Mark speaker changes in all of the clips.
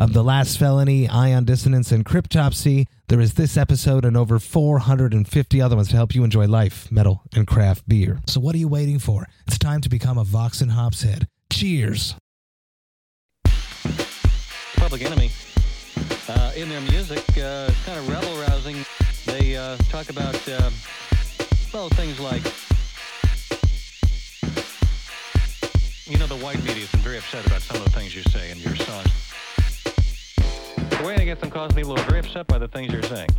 Speaker 1: of The Last Felony, Ion Dissonance, and Cryptopsy. There is this episode and over 450 other ones to help you enjoy life, metal, and craft beer. So what are you waiting for? It's time to become a Vox and Hops head. Cheers!
Speaker 2: Public Enemy. Uh, in their music, uh, kind of rebel rousing. They uh, talk about, uh, well, things like, you know, the white media has been very upset about some of the things you say in your songs. The way to get them causing people who are very upset by the things you're saying.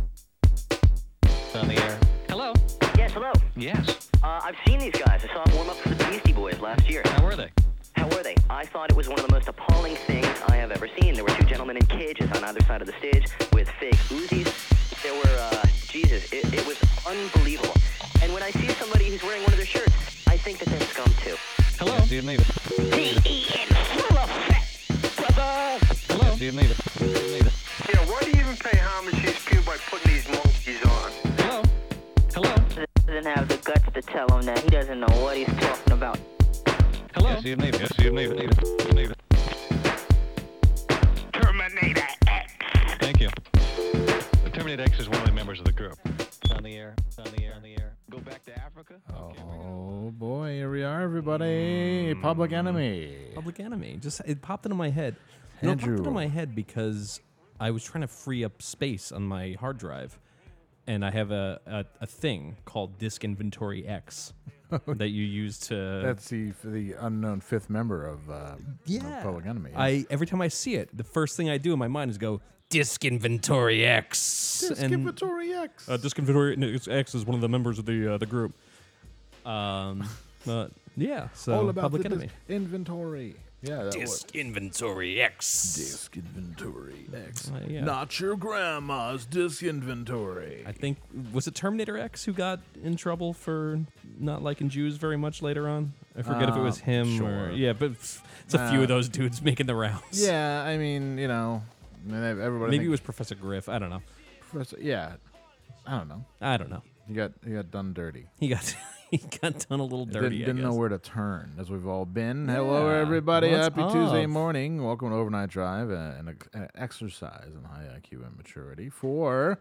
Speaker 2: It's on the air. Hello.
Speaker 3: Yes, hello.
Speaker 2: Yes.
Speaker 3: Uh, I've seen these guys. I saw them warm up for the Beastie Boys last year.
Speaker 2: How were they?
Speaker 3: How were they? I thought it was one of the most appalling things I have ever seen. There were two gentlemen in cages on either side of the stage with fake Uzis. There were, uh, Jesus, it, it was unbelievable. And when I see somebody who's wearing one of their shirts, I think that they're scum too.
Speaker 2: Hello. Yes, you need it.
Speaker 3: D-E-N, full of fat, brother.
Speaker 2: Hello. Yes, you need it. You need it.
Speaker 4: Yeah, why do you even pay homage to these by putting these monkeys on?
Speaker 2: Hello. Hello.
Speaker 3: Doesn't have the guts to tell him that he doesn't know what he's talking about.
Speaker 2: Hello. Yes, you need it. Yes, you need it. Need it. You need it.
Speaker 4: Terminator X.
Speaker 2: Thank you. Terminator X is one of the members of the group. It's on the air. It's on the air. On the air. Go back to Africa.
Speaker 5: Oh boy, here we are, everybody. Public Enemy.
Speaker 6: Public Enemy. Just it popped into my head. You know, it popped into my head because I was trying to free up space on my hard drive, and I have a a, a thing called Disk Inventory X that you use to.
Speaker 5: That's the the unknown fifth member of, uh, of
Speaker 6: yeah.
Speaker 5: Public Enemy.
Speaker 6: I every time I see it, the first thing I do in my mind is go Disk Inventory X.
Speaker 5: Disc
Speaker 6: and,
Speaker 5: Inventory X.
Speaker 6: Uh, Disk Inventory X is one of the members of the uh, the group. Um, but yeah, so
Speaker 5: All about
Speaker 6: Public
Speaker 5: the
Speaker 6: Enemy.
Speaker 5: disc inventory. Yeah, that was
Speaker 6: Inventory X.
Speaker 5: Disc Inventory X.
Speaker 6: Uh, yeah.
Speaker 5: Not your grandma's disc inventory.
Speaker 6: I think was it Terminator X who got in trouble for not liking Jews very much later on. I forget if it was
Speaker 5: Uh,
Speaker 6: him
Speaker 5: sure.
Speaker 6: or yeah, but it's it's a few
Speaker 5: Uh,
Speaker 6: of those dudes making the rounds.
Speaker 5: Yeah, I mean, you know, Everybody.
Speaker 6: maybe it was Professor Griff. I don't know.
Speaker 5: Professor- yeah, I don't know.
Speaker 6: I don't know.
Speaker 5: He got he got done dirty.
Speaker 6: He got he got done a little
Speaker 5: Didn't,
Speaker 6: dirty. I
Speaker 5: didn't know where to turn, as we've all been. Hello,
Speaker 6: Yeah.
Speaker 5: everybody.
Speaker 6: What's
Speaker 5: Happy Tuesday morning. Welcome to Overnight Drive, uh, an, ex- an exercise in high IQ and maturity for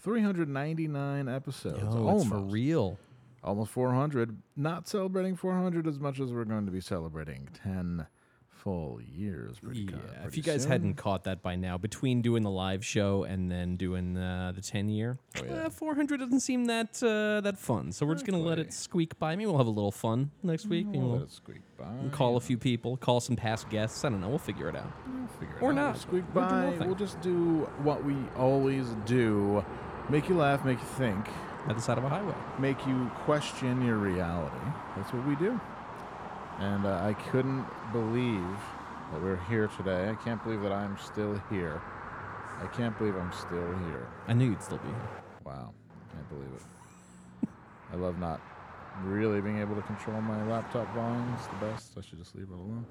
Speaker 5: 399 episodes. Almost,
Speaker 6: it's for real.
Speaker 5: almost 400. Not celebrating 400 as much as we're going to be celebrating 10 full years. Pretty
Speaker 6: Yeah,
Speaker 5: co-
Speaker 6: if you guys
Speaker 5: soon.
Speaker 6: hadn't caught that by now, between doing the live show and then doing uh, the ten year,
Speaker 5: Oh, yeah.
Speaker 6: uh, 400 doesn't seem that uh, that fun. So we're just gonna let it squeak by. Maybe we'll have a little fun next week.
Speaker 5: We'll
Speaker 6: we'll
Speaker 5: let it squeak by.
Speaker 6: and call a few people, call some past guests. I don't know. We'll figure it out.
Speaker 5: We'll figure it
Speaker 6: Or
Speaker 5: out.
Speaker 6: not.
Speaker 5: We'll squeak
Speaker 6: We'll
Speaker 5: by. We'll just do what we always do make you laugh, make you think.
Speaker 6: At the side of a highway.
Speaker 5: make you question your reality. That's what we do. And uh, I couldn't believe that we're here today. I can't believe that I'm still here. I can't believe I'm still here.
Speaker 6: I knew you'd still be here.
Speaker 5: Wow. Can't believe it. I love not really being able to control my laptop volume. It's the best. I should just leave it alone.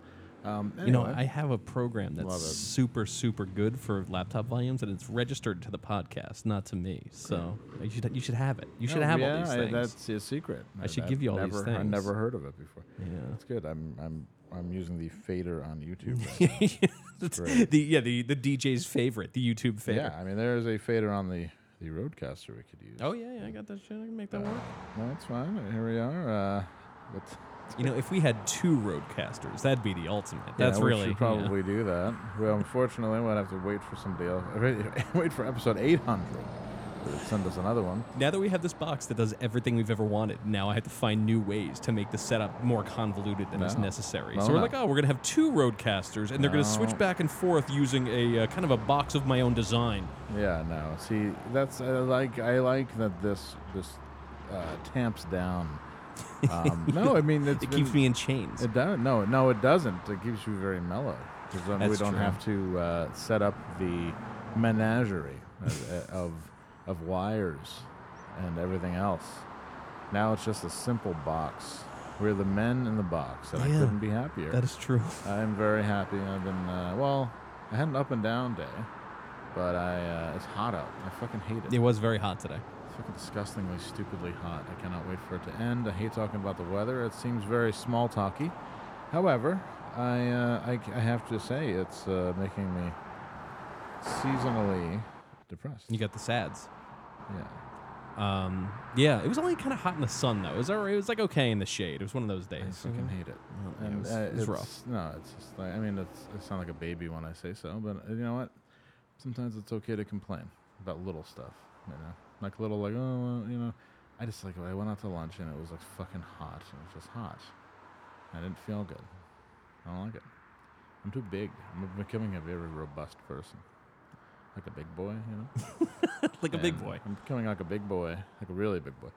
Speaker 5: Um,
Speaker 6: You know. I have a program that's super, super good for laptop volumes, and it's registered to the podcast, not to me. So you should you should have it. You should
Speaker 5: Oh,
Speaker 6: have
Speaker 5: yeah,
Speaker 6: all these
Speaker 5: I-
Speaker 6: things.
Speaker 5: that's a secret.
Speaker 6: I should
Speaker 5: I've
Speaker 6: give you all these
Speaker 5: never, I
Speaker 6: things.
Speaker 5: never heard of it before.
Speaker 6: yeah.
Speaker 5: That's good. I'm I'm I'm using the fader on YouTube. Right.
Speaker 6: The yeah the the DJ's favorite, the YouTube favorite.
Speaker 5: Yeah, I mean there is a fader on the the RodeCaster we could use.
Speaker 6: Oh yeah, yeah, I got that shit. I can make that work.
Speaker 5: no, that's fine. Here we are. Uh, but
Speaker 6: You know, if we had two RodeCasters, that'd be the ultimate.
Speaker 5: yeah,
Speaker 6: That's
Speaker 5: we
Speaker 6: really
Speaker 5: should
Speaker 6: yeah.
Speaker 5: probably do that. Well, unfortunately, we'll have to wait for somebody else. Wait for episode 800 to send us another one.
Speaker 6: Now that we have this box that does everything we've ever wanted, now I have to find new ways to make the setup more convoluted than is necessary.
Speaker 5: No,
Speaker 6: so we're
Speaker 5: no.
Speaker 6: like, oh, we're gonna have two RodeCasters, and they're gonna switch back and forth using a uh, kind of a box of my own design.
Speaker 5: Yeah, no. See, that's I like. I like that this this uh, tamps down. Um, no, I mean it's
Speaker 6: It keeps me in chains.
Speaker 5: It does. No, no, it doesn't. It keeps you very mellow. Because then we don't
Speaker 6: true.
Speaker 5: have to uh, set up the menagerie of, of of wires and everything else. Now it's just a simple box. We're the men in the box, and I couldn't be happier.
Speaker 6: That is true.
Speaker 5: I'm very happy. I've been uh, well. I had an up and down day, but I uh, it's hot out. I fucking hate it.
Speaker 6: It was very hot today.
Speaker 5: Fucking disgustingly, stupidly hot. I cannot wait for it to end. I hate talking about the weather. It seems very small talky. However, I uh, I, I have to say it's uh, making me seasonally depressed.
Speaker 6: You got the sads.
Speaker 5: Yeah.
Speaker 6: Um, yeah, it was only kind of hot in the sun though. It was. It was like okay in the shade. It was one of those days.
Speaker 5: I fucking hate it.
Speaker 6: Well, it was-
Speaker 5: uh,
Speaker 6: it was
Speaker 5: it's,
Speaker 6: rough.
Speaker 5: No, it's just like I mean, it's I sound like a baby when I say so, but uh, you know what? Sometimes it's okay to complain about little stuff. You know, like little like oh you know. I just like I went out to lunch and it was like fucking hot. It was just hot. I didn't feel good. I don't like it. I'm too big. I'm becoming a very robust person. Like a big boy, you know?
Speaker 6: like a big boy.
Speaker 5: I'm becoming like a big boy, like a really big boy,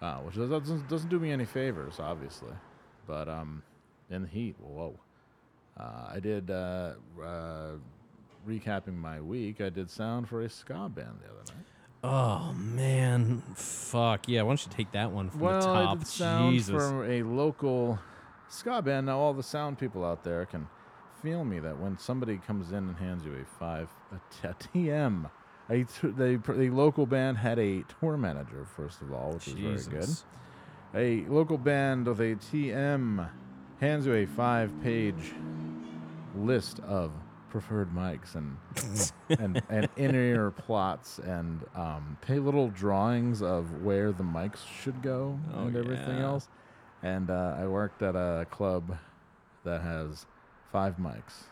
Speaker 5: uh, which does- doesn't doesn't do me any favors, obviously. But um, in the heat, whoa. Uh, I did uh, uh, recapping my week. I did sound for a ska band the other night.
Speaker 6: Oh man, fuck yeah! Why don't you take that one from
Speaker 5: well,
Speaker 6: the top?
Speaker 5: I did sound
Speaker 6: Jesus.
Speaker 5: for a local ska band. Now, all the sound people out there can feel me that when somebody comes in and hands you a five a, TM, a the the local band had a tour manager first of all, which is very good. A local band with a TM hands you a five-page list of preferred mics and and, and in-ear plots and um, pay little drawings of where the mics should go
Speaker 6: Oh,
Speaker 5: and everything
Speaker 6: yeah.
Speaker 5: else. And uh, I worked at a club that has five mics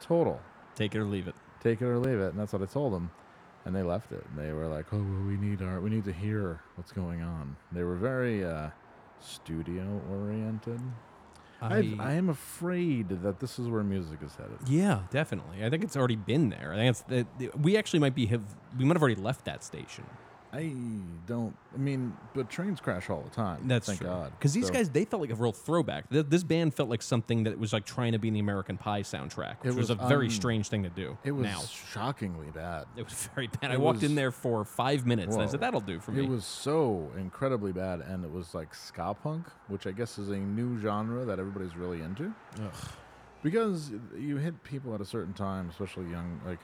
Speaker 5: total.
Speaker 6: Take it or leave it.
Speaker 5: Take it or leave it, and that's what I told them. And they left it. And they were like, "Oh, well, we need our, we need to hear what's going on." They were very uh, studio oriented. I, I am afraid that this is where music is headed.
Speaker 6: yeah, definitely. I think it's already been there. I think it's that we actually might be have we might have already left that station.
Speaker 5: I don't. I mean, but trains crash all the time.
Speaker 6: That's
Speaker 5: thank
Speaker 6: true.
Speaker 5: God.
Speaker 6: Because these
Speaker 5: So
Speaker 6: guys, they felt like a real throwback. Th- This band felt like something that was like trying to be in the American Pie soundtrack, which
Speaker 5: It
Speaker 6: was,
Speaker 5: was
Speaker 6: a very
Speaker 5: un-
Speaker 6: strange thing to do.
Speaker 5: it was
Speaker 6: now
Speaker 5: shockingly bad.
Speaker 6: it was very bad. I
Speaker 5: it
Speaker 6: walked
Speaker 5: was-
Speaker 6: in there for five minutes and I said, "That'll do for me."
Speaker 5: It was so incredibly bad, and it was like ska punk, which I guess is a new genre that everybody's really into. Because you hit people at a certain time, especially young, like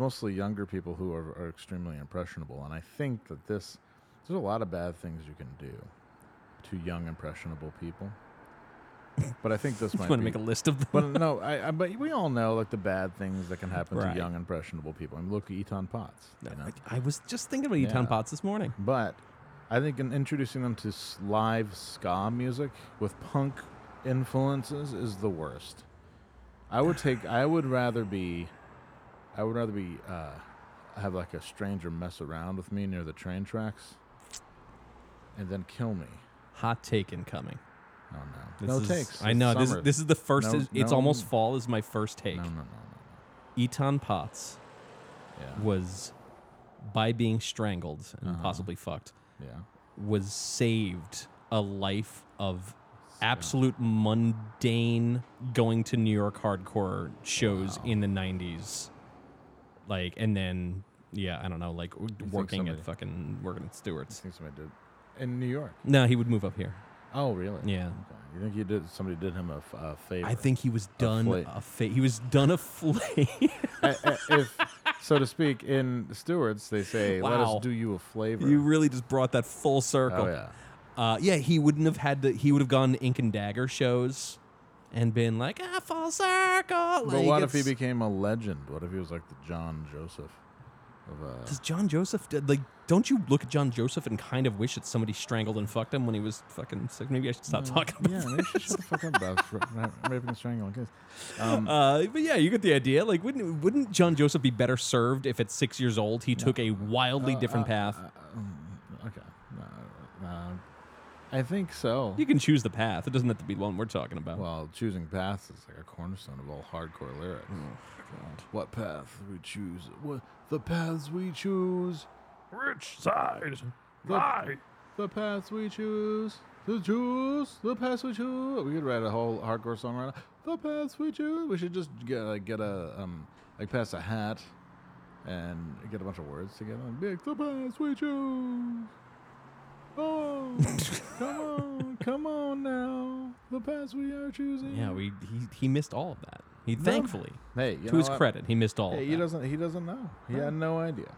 Speaker 5: it's mostly younger people who are, are extremely impressionable, and I think that this there's a lot of bad things you can do to young impressionable people. But I think this might.
Speaker 6: want to make a list of them?
Speaker 5: But no, I, I but we all know like the bad things that can happen
Speaker 6: Right.
Speaker 5: to young impressionable people. I mean, look at Etan Patz. You know?
Speaker 6: I, I was just thinking about Etan
Speaker 5: Yeah.
Speaker 6: Patz this morning.
Speaker 5: But I think in introducing them to s- live ska music with punk influences is the worst. I would take. I would rather be. I would rather be. Uh, have like a stranger mess around with me near the train tracks, and then kill me.
Speaker 6: Hot take incoming.
Speaker 5: Oh no!
Speaker 6: This
Speaker 5: no
Speaker 6: is-
Speaker 5: takes.
Speaker 6: I know this.
Speaker 5: summer.
Speaker 6: This is the first.
Speaker 5: No-
Speaker 6: it's
Speaker 5: no-
Speaker 6: almost fall. Is my first take.
Speaker 5: No, no, no, no,
Speaker 6: Etan
Speaker 5: Patz. Yeah.
Speaker 6: was by being strangled and
Speaker 5: Uh-huh.
Speaker 6: possibly fucked
Speaker 5: Yeah.
Speaker 6: was saved a life of absolute mundane going to New York hardcore shows
Speaker 5: Wow.
Speaker 6: in the 90s like and then yeah I don't know like working
Speaker 5: somebody-
Speaker 6: at fucking working at Stewart's.
Speaker 5: I think somebody did in New York.
Speaker 6: no he would move up here
Speaker 5: Oh, really?
Speaker 6: Yeah.
Speaker 5: Okay. You think you did? Somebody did him a favor.
Speaker 6: I think he was done
Speaker 5: flay.
Speaker 6: a fa- he was done a flay
Speaker 5: if so to speak, in Stewart's, they say, "Let us do you a flavor."
Speaker 6: you really just brought that full circle
Speaker 5: oh yeah.
Speaker 6: Uh, yeah, he wouldn't have had to. He would have gone to Ink and Dagger shows and been like, ah, full circle.
Speaker 5: But
Speaker 6: Like,
Speaker 5: what if he became a legend? What if he was like the John Joseph of uh,
Speaker 6: Does John Joseph like? Don't you look at John Joseph and kind of wish that somebody strangled and fucked him when he was fucking sick? Maybe I should stop talking about.
Speaker 5: Yeah, maybe shut the fuck up about ra- ra- raping and strangling kids. Um,
Speaker 6: Uh, but yeah, you get the idea. Like, wouldn't wouldn't John Joseph be better served if at six years old he took a wildly different path?
Speaker 5: okay. No, no. I think so.
Speaker 6: you can choose the path. It doesn't have to be the one we're talking about.
Speaker 5: Well, choosing paths is like a cornerstone of all hardcore lyrics. What path we choose? What the paths we choose?
Speaker 4: Which side?
Speaker 5: The, the paths we choose. The choose. the pass we choose. We could write a whole hardcore song right now. The pass we choose. We should just get like get a um like pass a hat and get a bunch of words together and be like the pass we choose. Oh, come on, come on now. The pass we are choosing.
Speaker 6: Yeah, we he, he missed all of that. He thankfully,
Speaker 5: Hey, you
Speaker 6: to
Speaker 5: know
Speaker 6: his
Speaker 5: what?
Speaker 6: credit, he missed all
Speaker 5: Hey,
Speaker 6: of
Speaker 5: he
Speaker 6: that.
Speaker 5: doesn't. He doesn't know. He had no idea.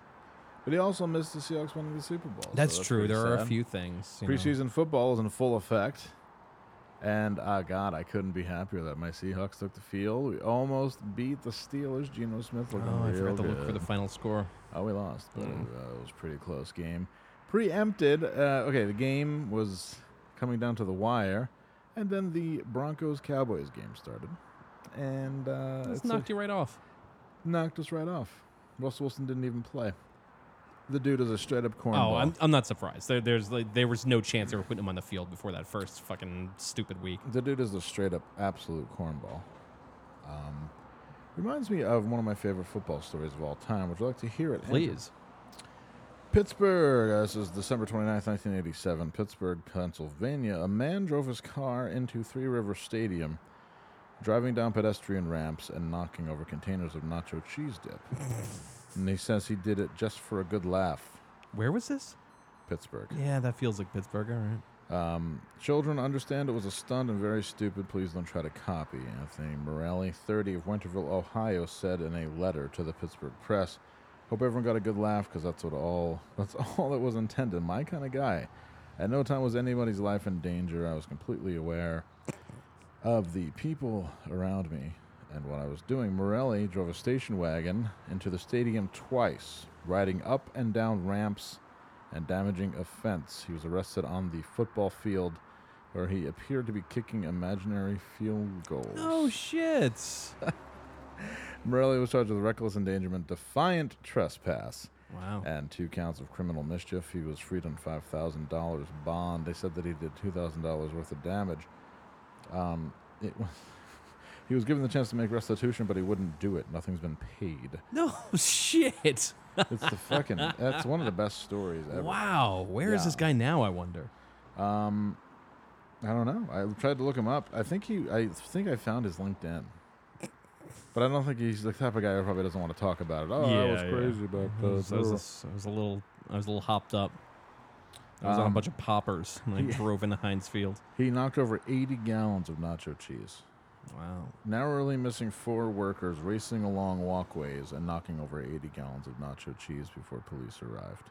Speaker 5: But he also missed the Seahawks winning the Super Bowl. so
Speaker 6: That's true.
Speaker 5: pretty
Speaker 6: There are a
Speaker 5: sad.
Speaker 6: few things. you know.
Speaker 5: Preseason football is in full effect. And uh, God, I couldn't be happier that my Seahawks took the field. We almost beat the Steelers. Geno Smith looking
Speaker 6: Oh, I
Speaker 5: real
Speaker 6: forgot to look for
Speaker 5: good.
Speaker 6: the final score.
Speaker 5: Oh, we lost, but
Speaker 6: Mm.
Speaker 5: uh, it was a pretty close game. Preempted. Uh, okay, the game was coming down to the wire, and then the Broncos Cowboys game started, and uh,
Speaker 6: This
Speaker 5: it's a-
Speaker 6: knocked you right off.
Speaker 5: knocked us right off. Russell Wilson didn't even play. The dude is a straight up cornball.
Speaker 6: Oh, I'm, I'm not surprised. There, there's like, there was no chance they were putting him on the field before that first fucking stupid week.
Speaker 5: The dude is a straight up absolute cornball. Um, reminds me of one of my favorite football stories of all time. Would you like to hear it?
Speaker 6: Please.
Speaker 5: Pittsburgh. This is December 29th, 1987. Pittsburgh, Pennsylvania. A man drove his car into Three River Stadium, driving down pedestrian ramps and knocking over containers of nacho cheese dip. and he says he did it just for a good laugh.
Speaker 6: Where was this?
Speaker 5: Pittsburgh.
Speaker 6: Yeah, that feels like Pittsburgh. All right.
Speaker 5: Um, children understand it was a stunt and very stupid. Please don't try to copy. Anthony Morelli, 30 of Winterville, Ohio, said in a letter to the Pittsburgh Press, "Hope everyone got a good laugh because that's what all that's all that was intended. My kind of guy. At no time was anybody's life in danger. I was completely aware of the people around me and what I was doing." Morelli drove a station wagon into the stadium twice, riding up and down ramps and damaging a fence. He was arrested on the football field where he appeared to be kicking imaginary field goals.
Speaker 6: Oh shit!
Speaker 5: Morelli was charged with reckless endangerment, defiant trespass,
Speaker 6: Wow.
Speaker 5: and two counts of criminal mischief. He was freed on five thousand dollars bond. They said that he did two thousand dollars worth of damage. Um, it was. He was given the chance to make restitution, but he wouldn't do it. Nothing's been paid.
Speaker 6: No shit.
Speaker 5: It's the fucking. That's one of the best stories ever.
Speaker 6: Wow. Where is
Speaker 5: Yeah.
Speaker 6: this guy now? I wonder.
Speaker 5: Um, I don't know. I tried to look him up. I think he. I think I found his LinkedIn, but I don't think he's the type of guy who probably doesn't want to talk about it. Oh, I was
Speaker 6: Yeah, yeah.
Speaker 5: crazy about
Speaker 6: I was. I, was, I was a little. I was a little hopped up. I was on a
Speaker 5: Um,
Speaker 6: bunch of poppers and I
Speaker 5: he-
Speaker 6: drove into Heinz Field.
Speaker 5: He knocked over 80 gallons of nacho cheese,
Speaker 6: Wow.
Speaker 5: narrowly missing four workers racing along walkways and knocking over 80 gallons of nacho cheese before police arrived.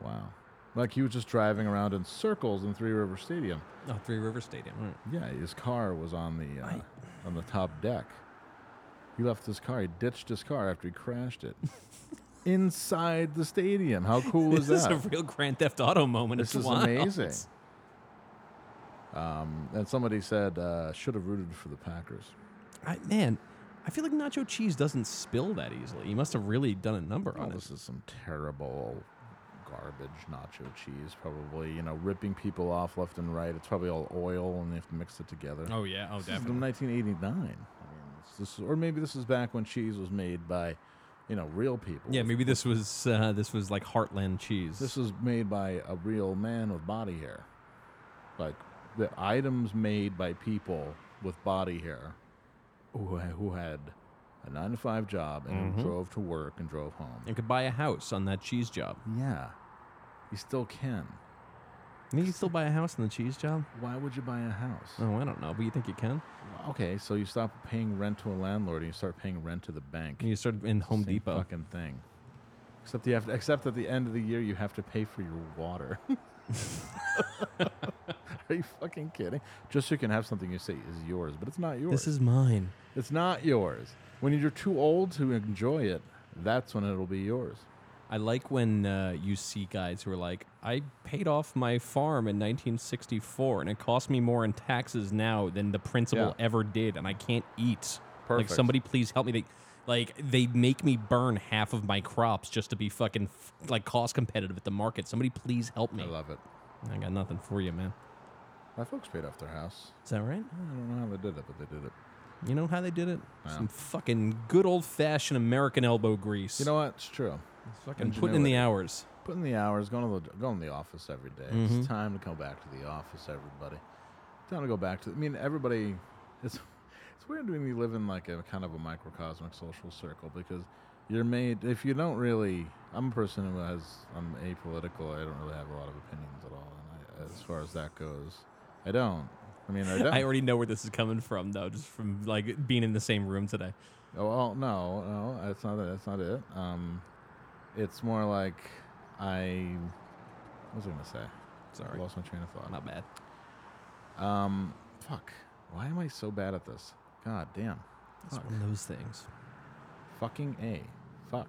Speaker 5: Wow. Like he was just driving around in circles in Three River Stadium.
Speaker 6: Oh, Three River Stadium. Right.
Speaker 5: Yeah, his car was on the uh,
Speaker 6: I-
Speaker 5: on the top deck. He left his car. He ditched his car after he crashed it inside the stadium. How cool is that?
Speaker 6: this is a real Grand Theft Auto moment.
Speaker 5: this
Speaker 6: it's
Speaker 5: is
Speaker 6: wild.
Speaker 5: amazing. Um, and somebody said uh, should have rooted for the Packers.
Speaker 6: I, man, I feel like nacho cheese doesn't spill that easily. You must have really done a number
Speaker 5: Oh,
Speaker 6: on it.
Speaker 5: this is some terrible garbage nacho cheese. Probably you know ripping people off left and right. It's probably all oil, and they have to mix it together.
Speaker 6: Oh yeah. Oh
Speaker 5: This is from 1989. I mean, it's this, or maybe this is back when cheese was made by, you know, real people.
Speaker 6: Yeah, maybe this was uh, this was like Heartland cheese.
Speaker 5: This was made by a real man with body hair. Like the items made by people with body hair, who who had a nine to five job and
Speaker 6: Mhm.
Speaker 5: drove to work and drove home.
Speaker 6: and could buy a house on that cheese job.
Speaker 5: Yeah, you still can.
Speaker 6: You can still buy a house in the cheese job.
Speaker 5: Why would you buy a house?
Speaker 6: Oh, I don't know, but you think you can?
Speaker 5: Okay, so you stop paying rent to a landlord and you start paying rent to the bank.
Speaker 6: And you start in Home
Speaker 5: Same
Speaker 6: Depot.
Speaker 5: fucking thing. Except you have to, except at the end of the year you have to pay for your water. Are you fucking kidding? Just so you can have something you say is yours, but it's not yours.
Speaker 6: This is mine.
Speaker 5: it's not yours. When you're too old to enjoy it, that's when it'll be yours.
Speaker 6: I like when uh, you see guys who are like, I paid off my farm in 1964 and it cost me more in taxes now than the principal
Speaker 5: Yeah.
Speaker 6: ever did, and I can't eat. Like, somebody please help me. They, like, they make me burn half of my crops just to be fucking f- like cost competitive at the market. Somebody please help me.
Speaker 5: I love it.
Speaker 6: I got nothing for you, man.
Speaker 5: My folks paid off their house.
Speaker 6: Is that right?
Speaker 5: I don't know how they did it, but they did it.
Speaker 6: You know how they did it? Some fucking good old fashioned American elbow grease.
Speaker 5: You know what? It's true.
Speaker 6: Fucking putting in the hours.
Speaker 5: Putting in the hours, going to the going to the office every day.
Speaker 6: Mhm.
Speaker 5: It's time to come back to the office, everybody. Time to go back to. I mean, everybody. It's it's weird when you live in like a kind of a microcosmic social circle because you're made. If you don't really, I'm a person who has. I'm apolitical. I don't really have a lot of opinions at all, and I, as far as that goes, I don't. I mean, I don't.
Speaker 6: I already know where this is coming from, though, just from like being in the same room today.
Speaker 5: Oh well, no, no, that's not it. That's not it. Um, it's more like I. What was I gonna say?
Speaker 6: Sorry,
Speaker 5: I lost my train of thought.
Speaker 6: not bad.
Speaker 5: Um, fuck. Why am I so bad at this? God damn.
Speaker 6: It's
Speaker 5: Fuck.
Speaker 6: one of those things.
Speaker 5: Fucking a. Fuck.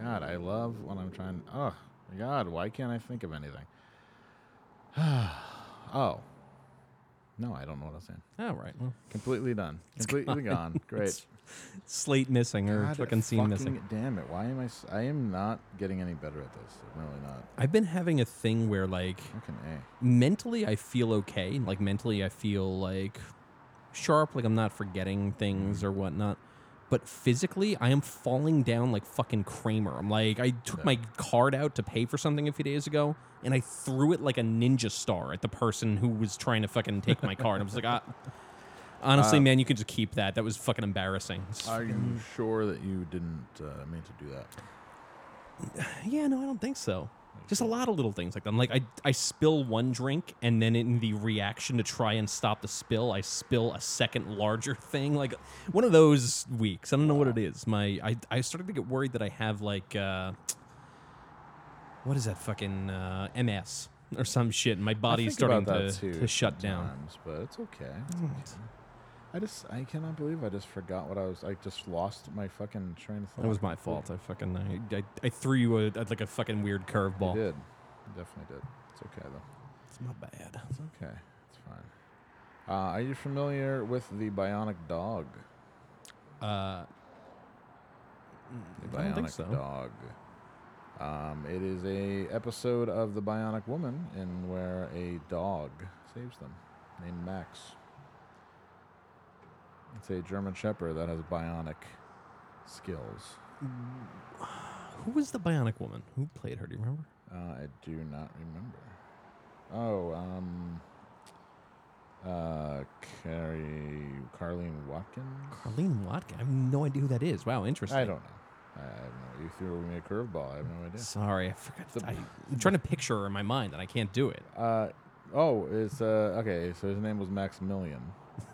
Speaker 5: God, I love when I'm trying. Oh my God, why can't I think of anything? oh. No, I don't know what I'm saying.
Speaker 6: All right. Well,
Speaker 5: Completely done. Completely gone. Great.
Speaker 6: Slate missing or
Speaker 5: God
Speaker 6: fucking scene missing.
Speaker 5: Damn it! Why am I? s- I am not getting any better at this. I'm really not.
Speaker 6: I've been having a thing where like
Speaker 5: Fucking a.
Speaker 6: mentally I feel okay. Like mentally I feel like sharp, like I'm not forgetting things or whatnot. But physically, I am falling down like fucking Kramer. I'm like, I took my card out to pay for something a few days ago, and I threw it like a ninja star at the person who was trying to fucking take my card. I was like, ah. Honestly,
Speaker 5: Uh,
Speaker 6: man, you could just keep that. That was fucking embarrassing.
Speaker 5: Are you sure that you didn't uh, mean to do that?
Speaker 6: Yeah, no, I don't think so. Just a lot of little things like that. I'm like, I, I spill one drink, and then in the reaction to try and stop the spill, I spill a second larger thing. Like one of those weeks. I don't know what it is. My I, I started to get worried that I have like uh, what is that fucking uh, MS or some shit. and My body's starting to, to shut down.
Speaker 5: sometimes, but it's okay. It's okay. I just I cannot believe I just forgot what I was. I just lost my fucking train of thought.
Speaker 6: That was my fault. I fucking I, I, I threw you a, like a fucking weird
Speaker 5: You
Speaker 6: curveball.
Speaker 5: did. You definitely did. It's okay though.
Speaker 6: It's not bad.
Speaker 5: It's okay. It's fine. Uh, are you familiar with the Bionic Dog?
Speaker 6: Uh,
Speaker 5: The
Speaker 6: I
Speaker 5: Bionic
Speaker 6: so.
Speaker 5: Dog. Um, it is a episode of the Bionic Woman in where a dog saves them, named Max. It's a German Shepherd that has bionic skills.
Speaker 6: Who was the Bionic Woman? Who played her? Do you remember?
Speaker 5: Uh, I do not remember. Oh, um, uh, Carrie, Carlene Watkins.
Speaker 6: Carlene Watkins. I have no idea who that is. Wow, interesting.
Speaker 5: I don't know. I have no. You threw me a curveball. I have no idea.
Speaker 6: Sorry, I forgot.
Speaker 5: The-
Speaker 6: I, am trying to picture her in my mind, and I can't do it.
Speaker 5: Uh, oh, it's uh okay. So his name was Maximilian.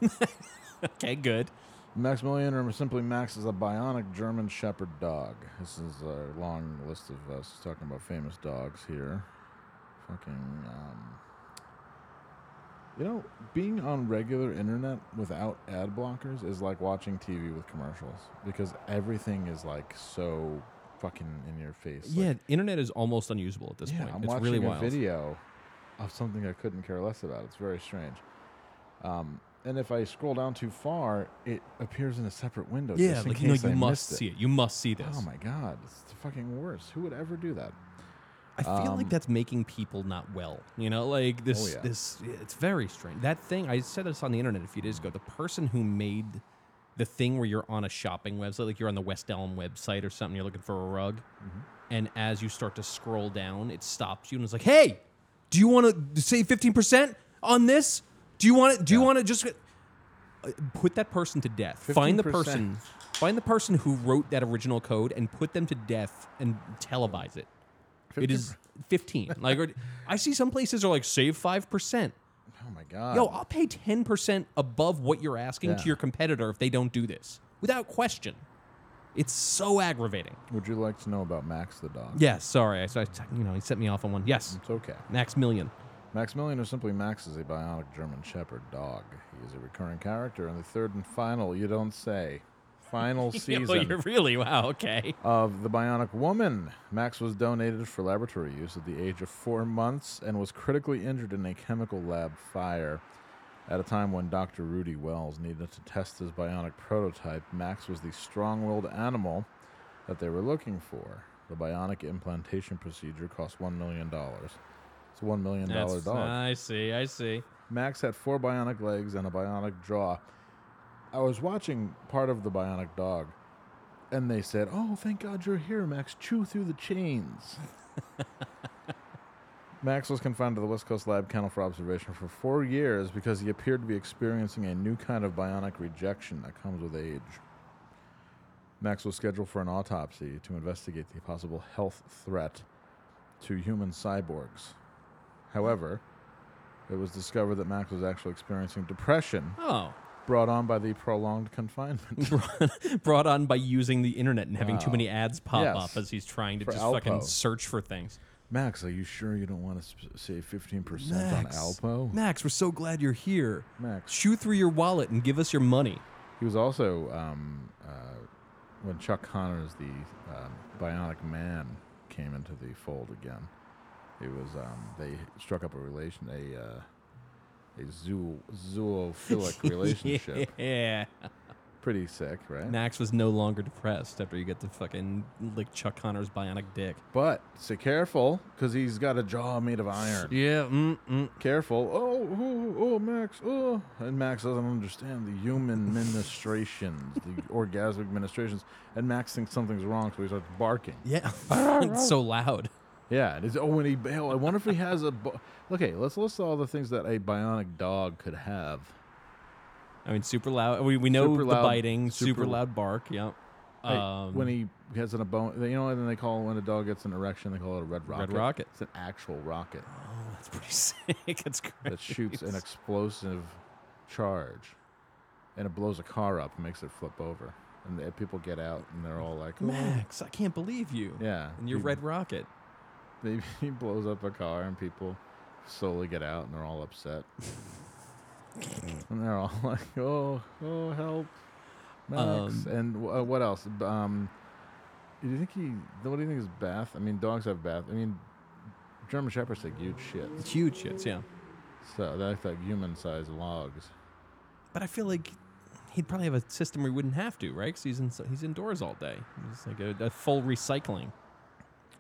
Speaker 6: Okay, good.
Speaker 5: Maximilian, or simply Max, is a bionic German Shepherd dog. This is a long list of us talking about famous dogs here. Fucking, um, you know, being on regular internet without ad blockers is like watching TV with commercials because everything is like so fucking in your face. Like,
Speaker 6: yeah, internet is almost unusable at this
Speaker 5: yeah,
Speaker 6: point.
Speaker 5: I'm
Speaker 6: it's
Speaker 5: watching
Speaker 6: really
Speaker 5: a
Speaker 6: wild.
Speaker 5: video of something I couldn't care less about. It's very strange. Um, and if I scroll down too far, it appears in a separate window.
Speaker 6: Yeah, like no, you
Speaker 5: I
Speaker 6: must see it. You must see this.
Speaker 5: Oh my god, it's the fucking worst. Who would ever do that?
Speaker 6: I feel
Speaker 5: Um,
Speaker 6: like that's making people not well. You know, like this.
Speaker 5: Oh, yeah.
Speaker 6: This. It's very strange. That thing. I said this on the internet a few days ago. The person who made the thing where you're on a shopping website, like you're on the West Elm website or something, you're looking for a rug,
Speaker 5: Mm-hmm.
Speaker 6: and as you start to scroll down, it stops you and it's like, "Hey, do you want to save fifteen percent on this? Do you want to? Do you want to just uh, put that person to death? Find the
Speaker 5: 15%.
Speaker 6: person." Find the person who wrote that original code and put them to death and televise it. It is 15. like or- I see some places are like save 5%.
Speaker 5: Oh my god.
Speaker 6: Yo, I'll pay 10% above what you're asking
Speaker 5: Yeah.
Speaker 6: to your competitor if they don't do this. Without question. It's so aggravating.
Speaker 5: Would you like to know about Max the dog?
Speaker 6: Yes, sorry. I, so I you know, he set me off on one. Yes.
Speaker 5: It's okay.
Speaker 6: Max Million.
Speaker 5: Maximilian, or simply Max, is a bionic German Shepherd dog. He is a recurring character in the third and final, you don't say, final season.
Speaker 6: Oh, you're really wow, okay.
Speaker 5: of The Bionic Woman. Max was donated for laboratory use at the age of four months and was critically injured in a chemical lab fire. At a time when Dr. Rudy Wells needed to test his bionic prototype, Max was the strong willed animal that they were looking for. The bionic implantation procedure cost $1 million. It's $1 million
Speaker 6: That's-
Speaker 5: dog.
Speaker 6: I see, I see.
Speaker 5: Max had four bionic legs and a bionic jaw. I was watching part of the bionic dog, and they said, "Oh, thank God you're here, Max. Chew through the chains." Max was confined to the West Coast Lab Kennel for observation for four years because he appeared to be experiencing a new kind of bionic rejection that comes with age. Max was scheduled for an autopsy to investigate the possible health threat to human cyborgs. However, it was discovered that Max was actually experiencing depression
Speaker 6: Oh,
Speaker 5: brought on by the prolonged confinement.
Speaker 6: brought on by using the internet and having too many ads pop
Speaker 5: Yes.
Speaker 6: up as he's trying to
Speaker 5: For
Speaker 6: just fucking
Speaker 5: Alpo.
Speaker 6: search for things.
Speaker 5: Max, are you sure you don't want to sp- save 15% on Alpo?
Speaker 6: Max, we're so glad you're here.
Speaker 5: Max.
Speaker 6: Shoot through your wallet and give us your money.
Speaker 5: He was also, um, uh, when Chuck Connors, the um, Bionic Man, came into the fold again, it was, um, they struck up a relation, a, uh, a zoo, zoophilic relationship.
Speaker 6: yeah.
Speaker 5: Pretty sick, right?
Speaker 6: Max was no longer depressed after you get to fucking lick Chuck Connor's bionic dick.
Speaker 5: But stay careful, because he's got a jaw made of iron.
Speaker 6: Yeah, mm, mm.
Speaker 5: Careful. Oh, oh, oh, Max. Oh. And Max doesn't understand the human ministrations, the orgasmic ministrations. And Max thinks something's wrong, so he starts barking.
Speaker 6: Yeah. it's so loud.
Speaker 5: Yeah. And it's, oh, and he, I wonder if he has a. Bo- okay, let's list all the things that a bionic dog could have.
Speaker 6: I mean, super loud. We, we know
Speaker 5: Super
Speaker 6: the
Speaker 5: loud-
Speaker 6: biting, super,
Speaker 5: super-
Speaker 6: loud bark. Yeah.
Speaker 5: Hey,
Speaker 6: Um,
Speaker 5: when he has in a bone, you know, and then they call when a dog gets an erection, they call it a red rocket.
Speaker 6: Red rocket.
Speaker 5: It's an actual rocket
Speaker 6: oh, that's pretty sick. That's great.
Speaker 5: that shoots an explosive charge, and it blows a car up and makes it flip over. And the, people get out, and they're all like, "Oh."
Speaker 6: Max, I can't believe you.
Speaker 5: Yeah,
Speaker 6: And your red rocket.
Speaker 5: Maybe he blows up a car, and people slowly get out, and they're all upset. and they're all like, "Oh, oh, help, Max!"
Speaker 6: Um,
Speaker 5: and w- uh, what else? Um, do you think he? What do you think is bath? I mean, dogs have bath. I mean, German shepherds take huge shits,
Speaker 6: It's huge shits, yeah.
Speaker 5: so they're like human-sized logs.
Speaker 6: But I feel like he'd probably have a system where he wouldn't have to, right? Because he's in, he's indoors all day. It's like a, a full recycling.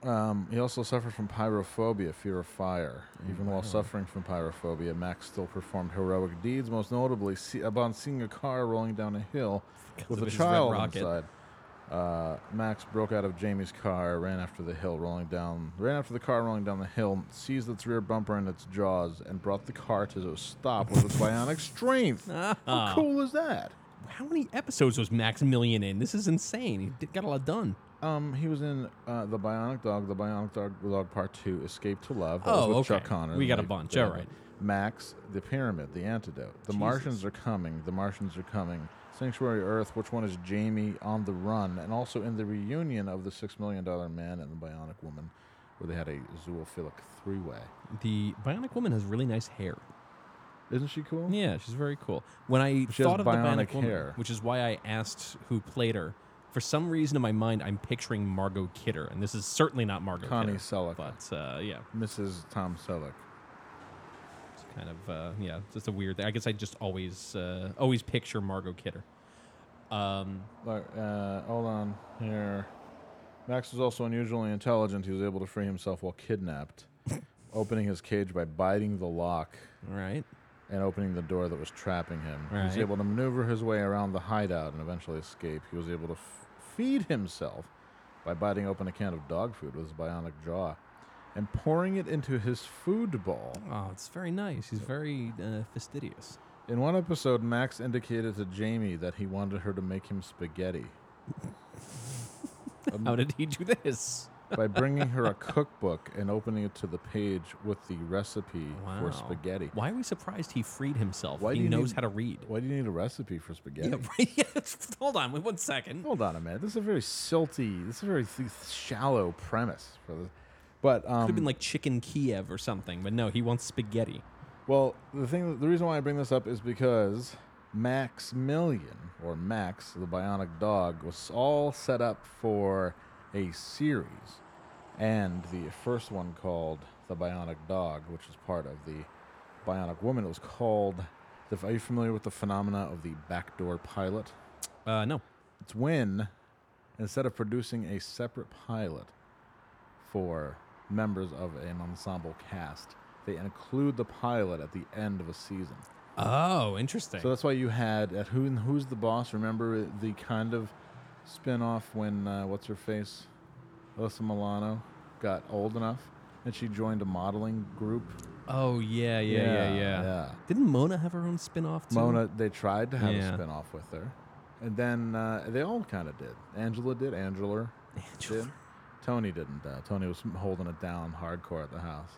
Speaker 5: Um, he also suffered from pyrophobia, fear of fire. Even while suffering from pyrophobia, Max still performed heroic deeds, most notably see, upon seeing a car rolling down a hill with a child inside. Uh, Max broke out of Jamie's car, ran after the hill, rolling down, ran after the car rolling down the hill, seized its rear bumper in its jaws, and brought the car to a stop with its bionic strength. How cool is that?
Speaker 6: How many episodes was Maximilian in? This is insane. He did, got a lot done.
Speaker 5: Um, he was in uh, the Bionic Dog, the Bionic Dog, Dog Part Two, Escape to Love. That
Speaker 6: Oh,
Speaker 5: was with
Speaker 6: okay.
Speaker 5: Chuck Connors.
Speaker 6: We got a bunch, all.
Speaker 5: Max, the Pyramid, the Antidote. The
Speaker 6: Jesus.
Speaker 5: Martians are coming. The Martians are coming. Sanctuary Earth. Which one is Jamie on the run? And also in the reunion of the Six Million Dollar Man and the Bionic Woman, where they had a zoophilic three-way.
Speaker 6: The Bionic Woman has really nice hair.
Speaker 5: Isn't she cool?
Speaker 6: Yeah, she's very cool. When I
Speaker 5: She
Speaker 6: thought of the
Speaker 5: bionic
Speaker 6: Bionic Woman, which is why I asked who played her, for some reason in my mind I'm picturing Margot Kidder, and this is certainly not Margot
Speaker 5: Connie
Speaker 6: Kidder.
Speaker 5: Selleck.
Speaker 6: But uh, yeah,
Speaker 5: Mrs. Tom Selleck.
Speaker 6: it's kind of uh, yeah, it's just a weird thing. I guess I just always uh, always picture Margot Kidder. Um,
Speaker 5: Look, uh, hold on here. Max was also unusually intelligent. He was able to free himself while kidnapped, opening his cage by biting the lock
Speaker 6: Right
Speaker 5: and opening the door that was trapping him. He was able to maneuver his way around the hideout and eventually escape. He was able to f- feed himself by biting open a can of dog food with his bionic jaw and pouring it into his food bowl.
Speaker 6: Oh, it's very nice. He's very uh, fastidious.
Speaker 5: In one episode, Max indicated to Jamie that he wanted her to make him spaghetti.
Speaker 6: How did he do this?
Speaker 5: By bringing her a cookbook and opening it to the page with the recipe
Speaker 6: Wow.
Speaker 5: for spaghetti.
Speaker 6: Why are we surprised he freed himself?
Speaker 5: Why
Speaker 6: he knows
Speaker 5: need-
Speaker 6: how to read.
Speaker 5: Why do you need a recipe for spaghetti?
Speaker 6: Yeah, right. Yeah, hold on, wait one second.
Speaker 5: Hold on a minute. This is a very silty, this is a very th- shallow premise for the. But um,
Speaker 6: Could have been like chicken Kiev or something, but no, he wants spaghetti.
Speaker 5: well, the thing, the reason why I bring this up is because Maximilian or Max, the bionic dog, was all set up for a series, and the first one called the Bionic Dog, which is part of the Bionic Woman, it was called. The, are you familiar with the phenomena of the backdoor pilot?
Speaker 6: Uh, no.
Speaker 5: It's when, instead of producing a separate pilot for members of an ensemble cast, they include the pilot at the end of a season.
Speaker 6: Oh, interesting.
Speaker 5: So that's why you had at Who Who's the Boss. Remember the kind of spin off when uh, what's her face, Alyssa Milano, got old enough, and she joined a modeling group.
Speaker 6: Oh yeah, yeah, yeah,
Speaker 5: Yeah,
Speaker 6: yeah. Didn't Mona have her own spin-off too?
Speaker 5: Mona, they tried to have
Speaker 6: Yeah.
Speaker 5: a spin off with her, and then uh, they all kind of did. Angela did. Angela,
Speaker 6: Angela.
Speaker 5: did. Tony didn't. Uh, Tony was holding it down hardcore at the house.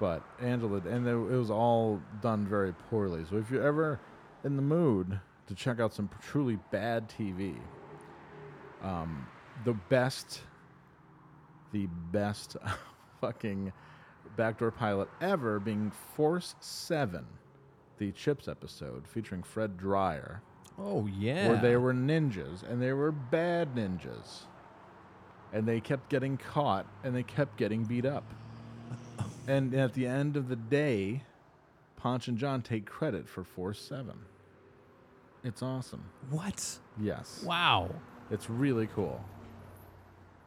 Speaker 5: But Angela, did and it was all done very poorly. So if you're ever in the mood to check out some truly bad TV, um, the best, the best fucking backdoor pilot ever being Force 7, the Chips episode featuring Fred Dryer,
Speaker 6: Oh yeah.
Speaker 5: where they were ninjas and they were bad ninjas. And they kept getting caught and they kept getting beat up. And at the end of the day, Ponch and John take credit for Force 7. It's awesome.
Speaker 6: What?
Speaker 5: Yes.
Speaker 6: Wow.
Speaker 5: It's really cool.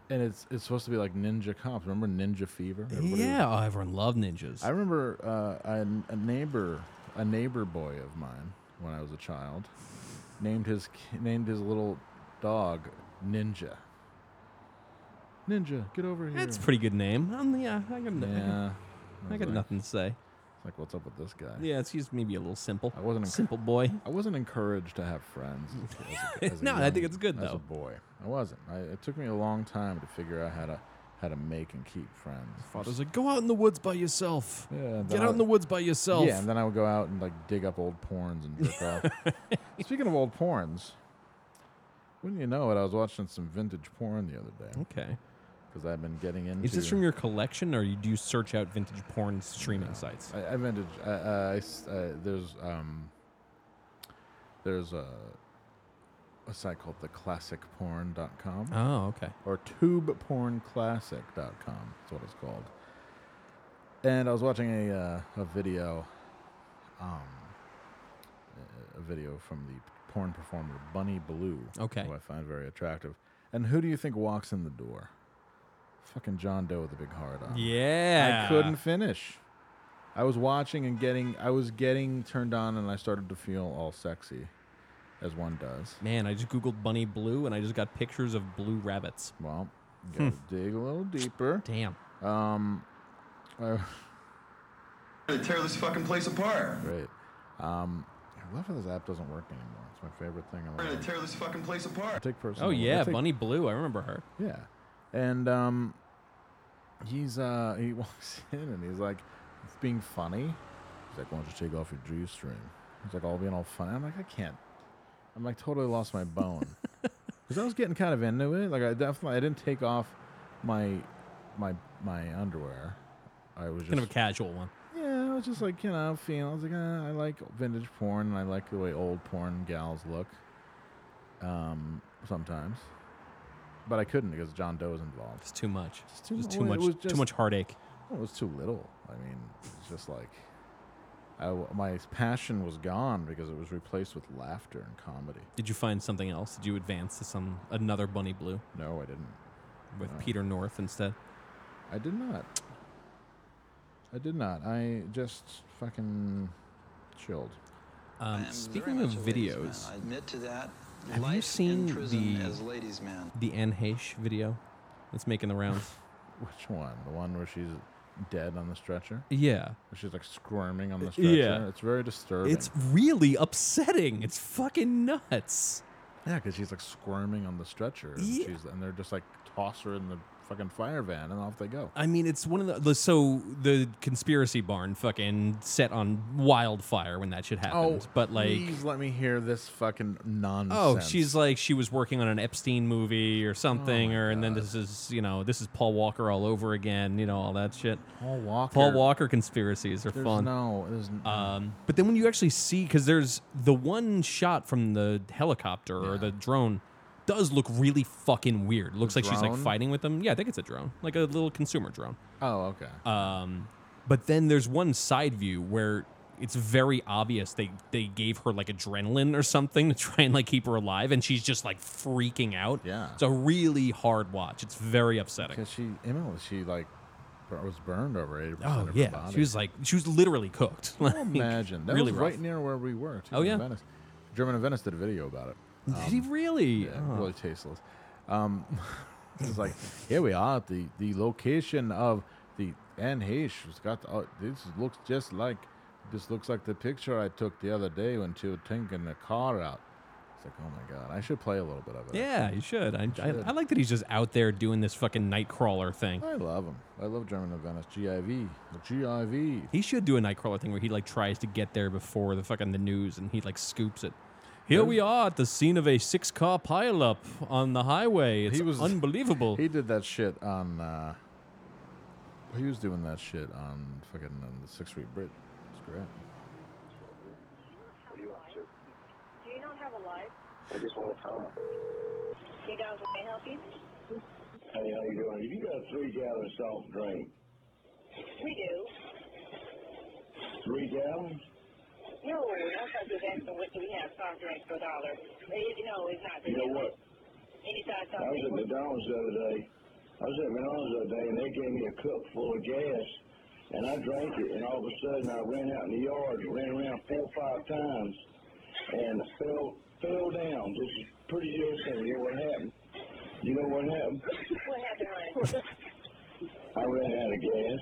Speaker 5: And it's it's supposed to be like Ninja Cops. Remember Ninja Fever? Everybody-
Speaker 6: Yeah. Oh, everyone loved ninjas.
Speaker 5: I remember uh, a, a neighbor, a neighbor boy of mine when I was a child, named his named his little dog Ninja. Ninja, get over here.
Speaker 6: That's a pretty good name. Um, yeah, I got,
Speaker 5: Yeah.
Speaker 6: I
Speaker 5: was
Speaker 6: got
Speaker 5: like-
Speaker 6: nothing to say.
Speaker 5: Like, what's up with this guy?
Speaker 6: Yeah, it's he's maybe a little simple.
Speaker 5: I wasn't enc-
Speaker 6: simple boy.
Speaker 5: I wasn't encouraged to have friends. As a, as a
Speaker 6: No, I think it's good,
Speaker 5: As
Speaker 6: though.
Speaker 5: a boy, I wasn't. I, it took me a long time to figure out how to how to make and keep friends.
Speaker 6: Father's like, go out in the woods by yourself.
Speaker 5: Yeah,
Speaker 6: Get out
Speaker 5: I-
Speaker 6: in the woods by yourself.
Speaker 5: Yeah, and then I would go out and like dig up old porns and jerk off. Speaking of old porns, wouldn't you know it? I was watching some vintage porn the other day
Speaker 6: okay.
Speaker 5: Because I've been getting into.
Speaker 6: Is this from your collection, or you do you search out vintage porn streaming sites?
Speaker 5: I, I vintage. Uh, uh, I uh, there's um. There's a a site called theclassicporn.com
Speaker 6: Oh, okay.
Speaker 5: or tubepornclassic.com. That's what it's called. And I was watching a uh, a video, um, a- a video from the porn performer Bunny Blue,
Speaker 6: Okay.
Speaker 5: who I find very attractive. And who do you think walks in the door? Fucking John Doe with a big heart on.
Speaker 6: Yeah.
Speaker 5: I couldn't finish. I was watching and getting, I was getting turned on, and I started to feel all sexy, as one does.
Speaker 6: Man, I just googled bunny blue, and I just got pictures of blue rabbits.
Speaker 5: Well, you gotta dig a little deeper.
Speaker 6: Damn.
Speaker 5: Um, uh,
Speaker 7: to tear this fucking place apart.
Speaker 5: great. Um, I love how this app doesn't work anymore. It's my favorite thing. in the
Speaker 7: We're gonna tear this fucking place
Speaker 5: I
Speaker 7: apart.
Speaker 5: take personal.
Speaker 6: Oh
Speaker 5: I
Speaker 6: yeah,
Speaker 5: take-
Speaker 6: bunny blue. I remember her.
Speaker 5: Yeah, and um, he's uh, he walks in and he's like, being funny. He's like, "Why don't you take off your g-string?" He's like, "All being all funny." I'm like, "I can't." I'm like, totally lost my bone because I was getting kind of into it. Like, I definitely I didn't take off my my my underwear. I was just
Speaker 6: Kind of a casual one.
Speaker 5: Yeah, I was just like, you know, feeling. I was like, uh, I like vintage porn, and I like the way old porn gals look. Um, sometimes, but I couldn't because John Doe was involved.
Speaker 6: It's too much.
Speaker 5: It's too
Speaker 6: Just
Speaker 5: mu-
Speaker 6: too
Speaker 5: well, it
Speaker 6: much.
Speaker 5: was
Speaker 6: too much heartache.
Speaker 5: It was too little. I mean, it's just like, I w my passion was gone because it was replaced with laughter and comedy.
Speaker 6: Did you find something else? Did you advance to some another bunny blue
Speaker 5: No, I didn't.
Speaker 6: with
Speaker 5: No.
Speaker 6: Peter North instead?
Speaker 5: I did not. I did not. I just fucking chilled.
Speaker 6: Um, speaking of videos,
Speaker 8: I admit to that.
Speaker 6: Have you seen the-
Speaker 8: as ladies' man?
Speaker 6: the Anne Heche video It's making the rounds.
Speaker 5: Which one? The one where she's dead on the stretcher?
Speaker 6: yeah,
Speaker 5: Where she's like squirming on the uh, stretcher?
Speaker 6: Yeah.
Speaker 5: It's very disturbing.
Speaker 6: it's really upsetting. It's fucking nuts.
Speaker 5: yeah, because she's like squirming on the stretcher. And,
Speaker 6: Yeah.
Speaker 5: she's, and they're just like toss her in the fucking fire van and off they go.
Speaker 6: I mean, it's one of the, the so the conspiracy barn fucking set on wildfire when that shit happened. Oh, but like,
Speaker 5: Oh, please let me hear this fucking nonsense.
Speaker 6: oh, she's like she was working on an Epstein movie or something,
Speaker 5: Oh
Speaker 6: or and then this is you know this is Paul Walker all over again. You know all that shit.
Speaker 5: Paul Walker.
Speaker 6: Paul Walker conspiracies are
Speaker 5: There's
Speaker 6: fun.
Speaker 5: no. There's n-
Speaker 6: Um, but then when you actually see, because there's the one shot from the helicopter or the drone does look really fucking weird. Looks like she's like
Speaker 5: drone?
Speaker 6: fighting with them. Yeah, I think it's a drone, like a little consumer drone.
Speaker 5: oh, okay.
Speaker 6: Um, but then there's one side view where it's very obvious they they gave her like adrenaline or something to try and like keep her alive, and she's just like freaking out.
Speaker 5: Yeah.
Speaker 6: it's a really hard watch. It's very upsetting.
Speaker 5: Because she, Emily, she like bur- was burned over eighty percent
Speaker 6: Oh
Speaker 5: of her
Speaker 6: yeah,
Speaker 5: body.
Speaker 6: she was like she was literally cooked. Like,
Speaker 5: Imagine that
Speaker 6: really
Speaker 5: was
Speaker 6: rough.
Speaker 5: right near where we were. Too,
Speaker 6: Oh,
Speaker 5: in
Speaker 6: yeah?
Speaker 5: Venice. German in Venice did a video about it.
Speaker 6: Did he really?
Speaker 5: Yeah,
Speaker 6: Oh.
Speaker 5: really tasteless. Um, it's like here we are at the the location of the NH. It's got oh, this looks just like this looks like the picture I took the other day when she was taking the car out. It's like oh my god, I should play a little bit of it.
Speaker 6: Yeah, you should. I, I,
Speaker 5: should.
Speaker 6: I like that he's just out there doing this fucking Nightcrawler thing.
Speaker 5: I love him. I love German of Venice. GIV. The GIV.
Speaker 6: He should do a Nightcrawler thing where he like tries to get there before the fucking the news and he like scoops it. Here we are at the scene of a six-car pileup on the highway. It's
Speaker 5: He was-
Speaker 6: unbelievable.
Speaker 5: He did that shit on. Uh, he was doing that shit on fucking on the Sixth Street Bridge. It's great.
Speaker 8: Do you not have a life?
Speaker 4: I just want to talk.
Speaker 8: You guys want me to help you?
Speaker 4: Hey, how you doing? You got three gallon soft drink.
Speaker 8: We do.
Speaker 4: Three gallons?
Speaker 8: No, I thought you was asking what do we have soft drinks for a dollar. Eh, No, it's not.
Speaker 4: You know what?
Speaker 8: Any size
Speaker 4: I was at. McDonald's the other day. I was at McDonald's the other day, and they gave me a cup full of gas, and I drank it, and all of a sudden I ran out in the yard, ran around four or five times, and fell fell down. This is pretty innocent. You know what happened? You know what happened?
Speaker 8: What happened, honey?
Speaker 4: I ran out of gas.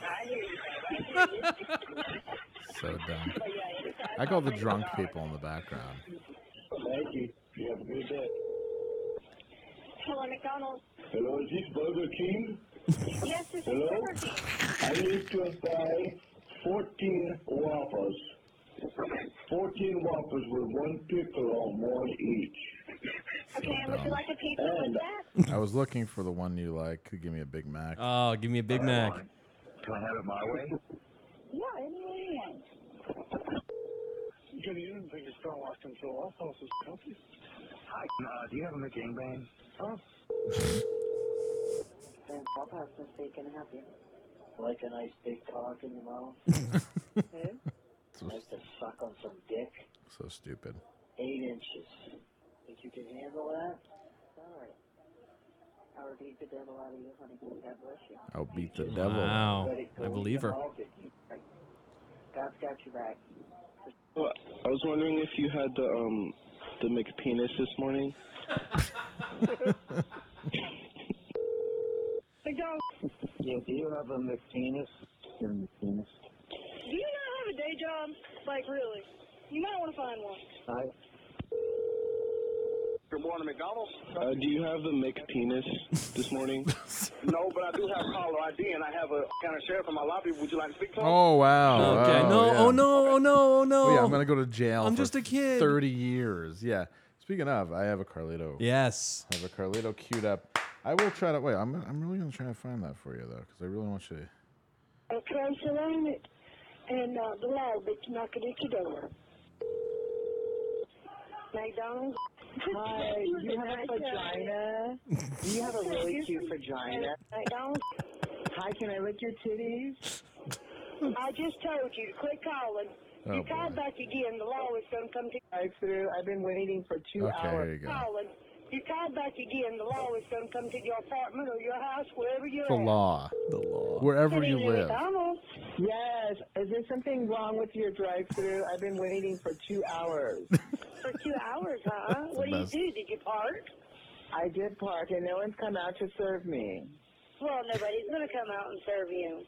Speaker 8: I hear you, babe. I hear you.
Speaker 5: So dumb.
Speaker 8: But yeah, any size
Speaker 5: I call the drunk
Speaker 8: for a dollar.
Speaker 5: people in the background.
Speaker 4: Thank you. You have a good day.
Speaker 8: Hello, McDonald's.
Speaker 4: Hello, is this Burger King?
Speaker 8: Yes, this is Burger King.
Speaker 4: I need to buy 14 Whoppers. 14 Whoppers with one pickle on one each.
Speaker 8: Okay, and would you like a pizza
Speaker 4: And-
Speaker 8: with that?
Speaker 5: I was looking for the one you like. Could give me a Big Mac.
Speaker 6: oh, give me a Big Mac.
Speaker 4: Can I have it my way?
Speaker 8: Yeah, any way you want.
Speaker 4: Good evening, thank you for lost control. I'll also help you. Hi, uh, do you have a McGangbang? Huh?
Speaker 8: Then Pop has to say, can I help you?
Speaker 4: Like a nice big cock in your mouth?
Speaker 5: So,
Speaker 4: Like to suck on some dick?
Speaker 5: so stupid.
Speaker 4: Eight inches. Think you can handle that?
Speaker 8: Sorry. I will beat the devil out of you, honey. God bless you.
Speaker 5: I'll beat the devil.
Speaker 6: Wow,
Speaker 4: Let it go
Speaker 6: I believe her.
Speaker 8: God's got your back.
Speaker 9: Well, I was wondering if you had the um the McPenis this morning.
Speaker 8: McDonald's,
Speaker 4: Yeah, do you have a McPenis? Your McPenis?
Speaker 8: do you not have a day job? Like, really? You might want to find one.
Speaker 4: Hi.
Speaker 9: Good morning, McDonald's. Uh, do you have the McPenis this morning?
Speaker 4: No, but I do have caller ID, and I have a county sheriff in my lobby. Would you like to speak to him?
Speaker 5: Oh wow.
Speaker 6: Okay,
Speaker 5: Oh,
Speaker 6: no,
Speaker 5: yeah.
Speaker 6: oh no, oh no, oh no.
Speaker 5: Oh, yeah, I'm gonna go to jail.
Speaker 6: I'm
Speaker 5: for
Speaker 6: just a kid.
Speaker 5: Thirty years. Yeah. Speaking of, I have a Carlito.
Speaker 6: Yes.
Speaker 5: I have a Carlito queued up. I will try to wait. I'm I'm really gonna try to find that for you though, because I really want you. to...
Speaker 8: Okay, surround it. And uh, the law will be knocking at your door. McDonald's.
Speaker 10: Hi, you have a vagina? Do you have a really cute vagina?
Speaker 8: McDonald's.
Speaker 10: Hi, can I lick your titties?
Speaker 8: I just told you to quit calling.
Speaker 5: Oh,
Speaker 8: you call back again, the law is going to come to
Speaker 10: Drive through. I've been waiting for two
Speaker 5: Okay,
Speaker 10: hours.
Speaker 5: here you go.
Speaker 8: calling. You call back again, the law is going to come to your apartment or your house, wherever you're
Speaker 5: The
Speaker 8: at.
Speaker 5: law.
Speaker 6: The law.
Speaker 5: Wherever you live.
Speaker 8: McDonald's.
Speaker 10: Yes. Is there something wrong with your drive-through? I've been waiting for two hours.
Speaker 8: For two hours, huh? What do you do? Did you park?
Speaker 10: I did park, and no one's come out to serve me.
Speaker 8: Well, nobody's going to come out and serve you.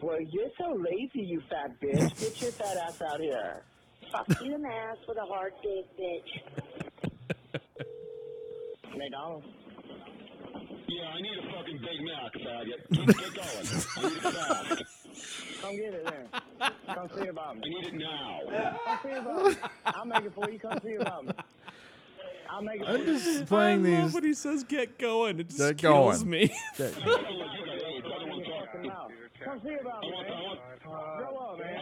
Speaker 10: Well, you're so lazy, you fat bitch. Get your fat ass out here.
Speaker 8: Fuck you in the ass with a hard dick, bitch.
Speaker 10: McDonald's.
Speaker 4: Yeah, I need a fucking Big Mac, faggot. Get, get going. I need it fast.
Speaker 10: Come get it there. Come see about me.
Speaker 4: I need it now.
Speaker 10: Come see about me. I'll make it for you. Come see about me. I'll make it for
Speaker 5: I'm
Speaker 10: you.
Speaker 5: just playing
Speaker 6: I love
Speaker 5: these.
Speaker 6: when he says "get going." It just
Speaker 5: Get
Speaker 6: kills
Speaker 5: going.
Speaker 6: me.
Speaker 10: Come see about me, man. Grow up, man.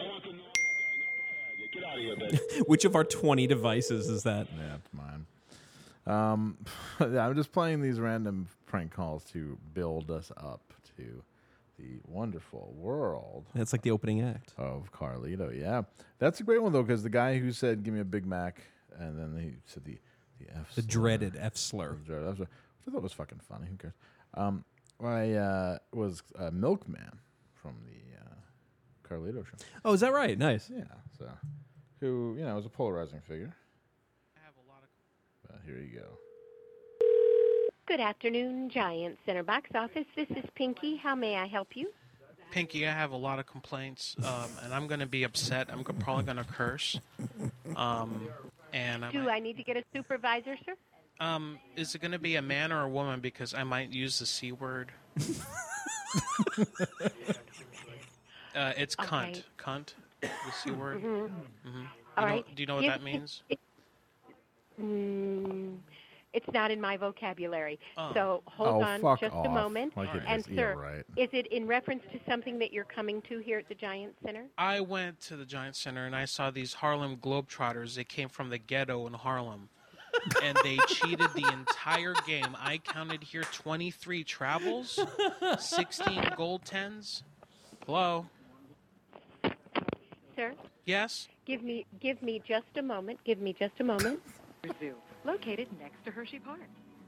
Speaker 4: Get out of here, baby.
Speaker 6: Which of our 20 devices is that?
Speaker 5: Yeah, mine. Um, I'm just playing these random prank calls to build us up to the wonderful world
Speaker 6: That's like the opening act.
Speaker 5: of Carlito. Yeah, that's a great one though, because the guy who said "Give me a Big Mac" and then he said the the F
Speaker 6: The
Speaker 5: slur.
Speaker 6: dreaded F slur.
Speaker 5: The dreaded F slur, which I thought was fucking funny. Who cares? Um, I uh, was a milkman from the uh, Carlito show.
Speaker 6: Oh, is that right? Nice.
Speaker 5: Yeah, so who you know was a polarizing figure.
Speaker 11: I have a lot
Speaker 5: here you go.
Speaker 11: Good afternoon, Giant Center Box Office. This is Pinky. How may I help you?
Speaker 12: Pinky, I have a lot of complaints, um, and I'm going to be upset. I'm probably going to curse. Um, and I
Speaker 11: Do
Speaker 12: might,
Speaker 11: I need to get a supervisor, sir?
Speaker 12: um, is it going to be a man or a woman? Because I might use the c word. uh, it's cunt.
Speaker 11: Okay.
Speaker 12: Cunt. The c word.
Speaker 11: Mhm.
Speaker 12: hmm
Speaker 11: All
Speaker 12: you know,
Speaker 11: right.
Speaker 12: Do you know what
Speaker 11: Give-
Speaker 12: that means?
Speaker 11: Mm, it's not in my vocabulary.
Speaker 12: Oh.
Speaker 11: So hold
Speaker 5: Oh,
Speaker 11: on just
Speaker 5: off.
Speaker 11: a moment.
Speaker 5: Like it
Speaker 11: and
Speaker 5: is.
Speaker 11: Sir,
Speaker 5: right.
Speaker 11: is it in reference to something that you're coming to here at the Giant Center?
Speaker 12: I went to the Giant Center and I saw these Harlem Globetrotters. They came from the ghetto in Harlem. and they cheated the entire game. I counted here 23 travels, 16 goaltends. Hello?
Speaker 11: Sir,
Speaker 12: Yes?
Speaker 11: give me give me just a moment. Give me just a moment.
Speaker 13: Zoo, located next to Hershey Park.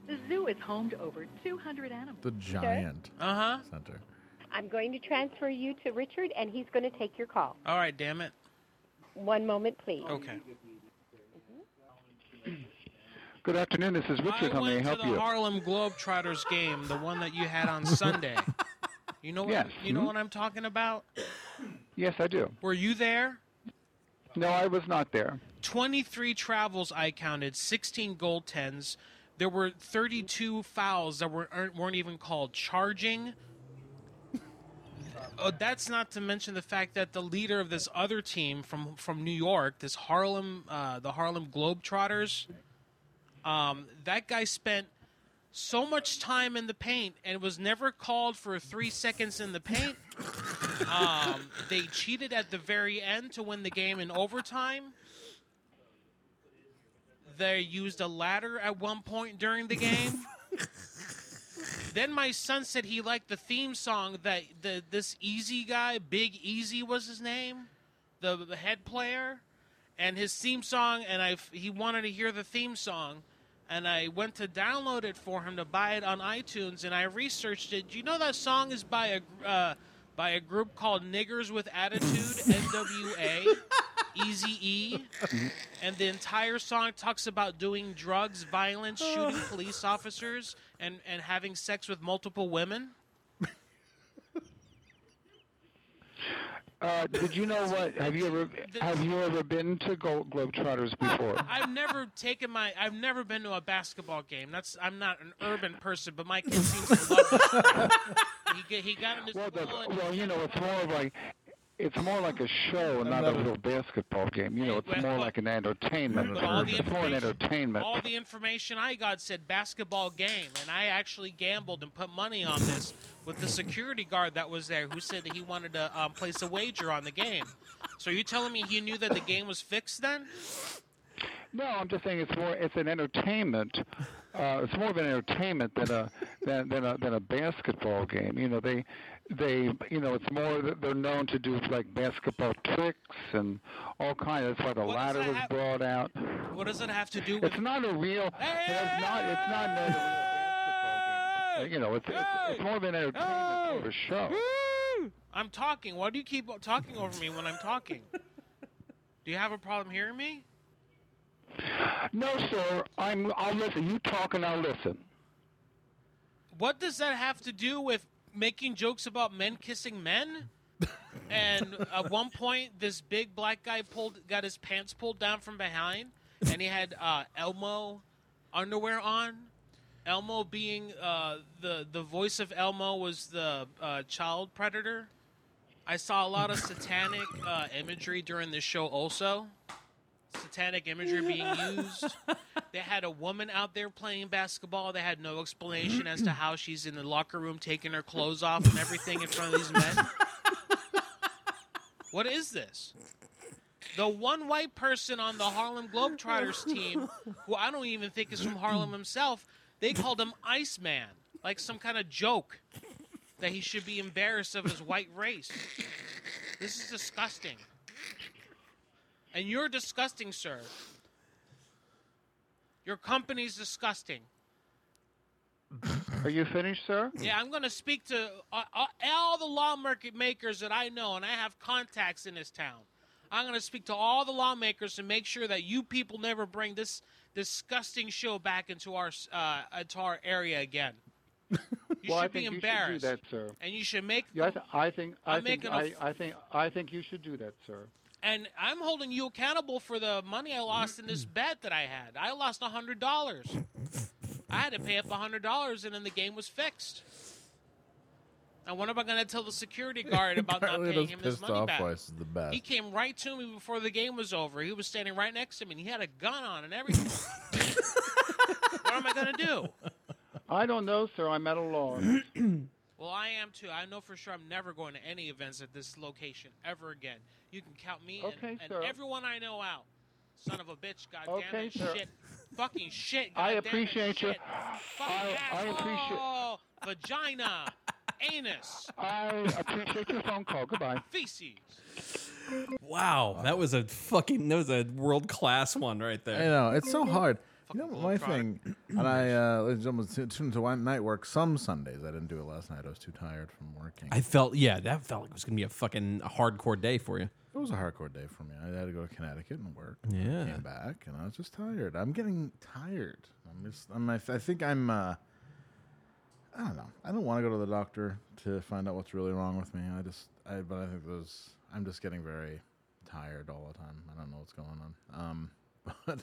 Speaker 13: The zoo is home to over 200 animals.
Speaker 5: The giant
Speaker 12: Uh-huh.
Speaker 5: center.
Speaker 11: I'm going to transfer you to Richard, and he's going to take your call.
Speaker 12: All right, damn it.
Speaker 11: One moment, please.
Speaker 12: Okay.
Speaker 14: Good afternoon. This is Richard.
Speaker 12: I
Speaker 14: How may I help you?
Speaker 12: I went
Speaker 14: help
Speaker 12: to the
Speaker 14: you?
Speaker 12: Harlem Globetrotters game, the one that you had on Sunday. You know what
Speaker 14: Yes.
Speaker 12: you know
Speaker 14: Mhm.
Speaker 12: what I'm talking about?
Speaker 14: Yes, I do.
Speaker 12: Were you there?
Speaker 14: No, I was not there.
Speaker 12: 23 travels I counted, 16 goaltends. There were 32 fouls that were, weren't even called charging. Oh, that's not to mention the fact that the leader of this other team from from New York, this Harlem, uh, the Harlem Globetrotters, um, that guy spent so much time in the paint and was never called for three seconds in the paint. Um, they cheated at the very end to win the game in overtime. They used a ladder at one point during the game. then my son said he liked the theme song that the this Easy guy, Big Easy was his name, the the head player, and his theme song. And I he wanted to hear the theme song, and I went to download it for him to buy it on iTunes. And I researched it. Do you know that song is by a uh, by a group called Niggers with Attitude, N.W.A. Easy E, and the entire song talks about doing drugs, violence, shooting police officers, and, and having sex with multiple women.
Speaker 14: Uh, did you know what? Have you ever have you ever been to Go- Globetrotters before?
Speaker 12: I've never taken my. I've never been to a basketball game. That's. I'm not an urban person, but my kid seems to love it. He, get- he got in his
Speaker 14: Well, the,
Speaker 12: and
Speaker 14: well, you know, it's more of like it's more like a show and not a real basketball game. You know, it's more like an entertainment.
Speaker 12: All the
Speaker 14: It's more an entertainment.
Speaker 12: All the information I got said basketball game, and I actually gambled and put money on this with the security guard that was there, who said that he wanted to um, place a wager on the game. So you telling me he knew that the game was fixed then?
Speaker 14: No, I'm just saying it's more it's an entertainment. Uh, it's more of an entertainment than a than than a than a basketball game. You know, they they you know it's more that they're known to do like basketball tricks and all kinds. That's why the ladder was brought out.
Speaker 12: What does it have to do with?
Speaker 14: It's not a real. It's not. It's not a real basketball game. You know, it's it's, it's more of an entertainment sort of show.
Speaker 12: I'm talking. Why do you keep talking over me when I'm talking? Do you have a problem hearing me?
Speaker 14: No, sir. I'm. I'll listen. You talk and I'll listen.
Speaker 12: What does that have to do with making jokes about men kissing men? and at one point, this big black guy pulled got his pants pulled down from behind, and he had uh, Elmo underwear on. Elmo being uh, the the voice of Elmo was the uh, child predator. I saw a lot of satanic uh, imagery during this show. Also, satanic imagery being used. They had a woman out there playing basketball. They had no explanation as to how she's in the locker room taking her clothes off and everything in front of these men. What is this? The one white person on the Harlem Globetrotters team, who I don't even think is from Harlem himself, they called him Iceman, like some kind of joke that he should be embarrassed of his white race. This is disgusting. And you're disgusting, sir. Your company's disgusting.
Speaker 14: Are you finished, sir?
Speaker 12: Yeah, I'm going to speak to uh, uh, all the lawmakers that I know, and I have contacts in this town. I'm going to speak to all the lawmakers to make sure that you people never bring this disgusting show back into our uh, into our area again. You
Speaker 14: well,
Speaker 12: should be
Speaker 14: think you should do
Speaker 12: embarrassed,
Speaker 14: that, sir.
Speaker 12: and you should make.
Speaker 14: Yeah, I, th- I think I think
Speaker 12: a
Speaker 14: I,
Speaker 12: f-
Speaker 14: I think I think you should do that, sir.
Speaker 12: And I'm holding you accountable for the money I lost in this bet that I had. I lost a hundred dollars. I had to pay up a hundred dollars, and then the game was fixed. And what am I going to tell the security guard about not
Speaker 5: Carlito's
Speaker 12: paying him his money
Speaker 5: off
Speaker 12: back?
Speaker 5: voice the best.
Speaker 12: He came right to me before the game was over. He was standing right next to me, and he had a gun on and everything. what am I going to do?
Speaker 14: I don't know, sir. I'm at a loss.
Speaker 12: Well, I am too. I know for sure I'm never going to any events at this location ever again. You can count me and-
Speaker 14: Okay,
Speaker 12: and,
Speaker 14: sir.
Speaker 12: everyone I know out. Son of a bitch, goddamn
Speaker 14: Okay,
Speaker 12: it,
Speaker 14: sir.
Speaker 12: shit, fucking shit.
Speaker 14: I
Speaker 12: goddamn it,
Speaker 14: appreciate you.
Speaker 12: shit. Fucking
Speaker 14: I- I appreciate-
Speaker 12: asshole, vagina, anus,
Speaker 14: I appreciate your phone call. Goodbye.
Speaker 12: feces.
Speaker 6: Wow, that was a fucking that was a world class one right there.
Speaker 5: I know it's so hard. You know my thing, and I, uh, ladies and gentlemen, tu- tuned to night work some Sundays. I didn't do it last night. I was too tired from working.
Speaker 6: I felt yeah, that felt like it was gonna be a fucking hardcore day for you.
Speaker 5: It was a hardcore day for me. I had to go to Connecticut and work.
Speaker 6: Yeah.
Speaker 5: I came back and I was just tired. I'm getting tired. I'm just. I'm. I, th- I think I'm. Uh, I don't know. I don't want to go to the doctor to find out what's really wrong with me. I just. I. But I think those. I'm just getting very tired all the time. I don't know what's going on. Um. But.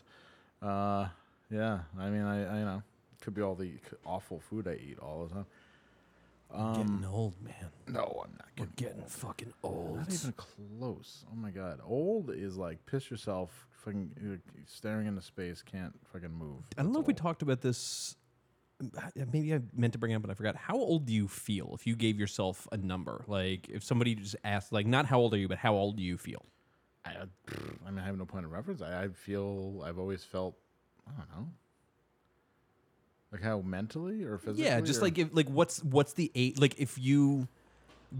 Speaker 5: Uh. Yeah. I mean. I. I you know. Could be all the awful food I eat all the time. Um,
Speaker 6: getting old, man.
Speaker 5: No, I'm not
Speaker 6: We're
Speaker 5: getting,
Speaker 6: getting
Speaker 5: old.
Speaker 6: fucking old.
Speaker 5: Not even close. Oh my god, old is like piss yourself, fucking staring into space, can't fucking move.
Speaker 6: I don't know if we talked about this. uh, Maybe I meant to bring it up, but I forgot. How old do you feel if you gave yourself a number? Like if somebody just asked, like not how old are you, but how old do you feel?
Speaker 5: I, I mean, I have no point of reference. I, I feel I've always felt, I don't know, like how mentally or physically.
Speaker 6: yeah, just
Speaker 5: or-
Speaker 6: like if like what's what's the eight Like if you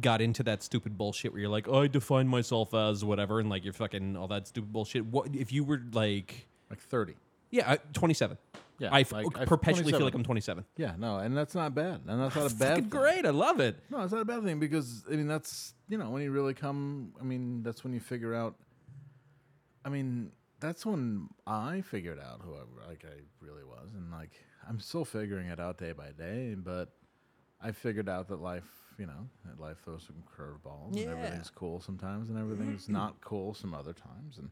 Speaker 6: got into that stupid bullshit where you're like, oh, I define myself as whatever, and like you're fucking all that stupid bullshit. What if you were like
Speaker 5: like thirty?
Speaker 6: Yeah, uh, 27.
Speaker 5: Yeah,
Speaker 6: I f-
Speaker 5: like,
Speaker 6: perpetually feel like I'm 27.
Speaker 5: Yeah, no, and that's not bad, and that's not a bad. Thing.
Speaker 6: great. I love it.
Speaker 5: No, it's not a bad thing because I mean that's you know when you really come. I mean that's when you figure out. I mean that's when I figured out who I like I really was, and like I'm still figuring it out day by day. But I figured out that life, you know, that life throws some curveballs,
Speaker 6: Yeah.
Speaker 5: and everything's cool sometimes, and everything's mm-hmm. not cool some other times, and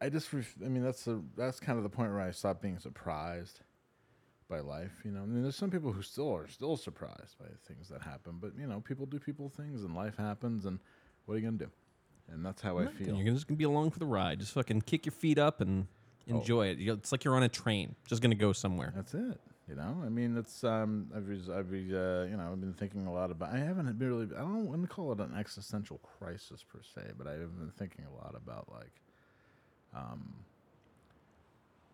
Speaker 5: I just, ref- I mean, that's the that's kind of the point where I stopped being surprised by life. You know, I mean, there's some people who still are still surprised by things that happen, but you know, people do people things, and life happens, and what are you gonna do? And that's how I feel.
Speaker 6: You're just gonna be along for the ride. Just fucking kick your feet up and
Speaker 5: Oh.
Speaker 6: enjoy it. It's like you're on a train, just gonna go somewhere.
Speaker 5: That's it. You know, I mean, it's um, I've I've been, uh, you know, I've been thinking a lot about. I haven't been really. I don't want to call it an existential crisis per se, but I've been thinking a lot about like, um,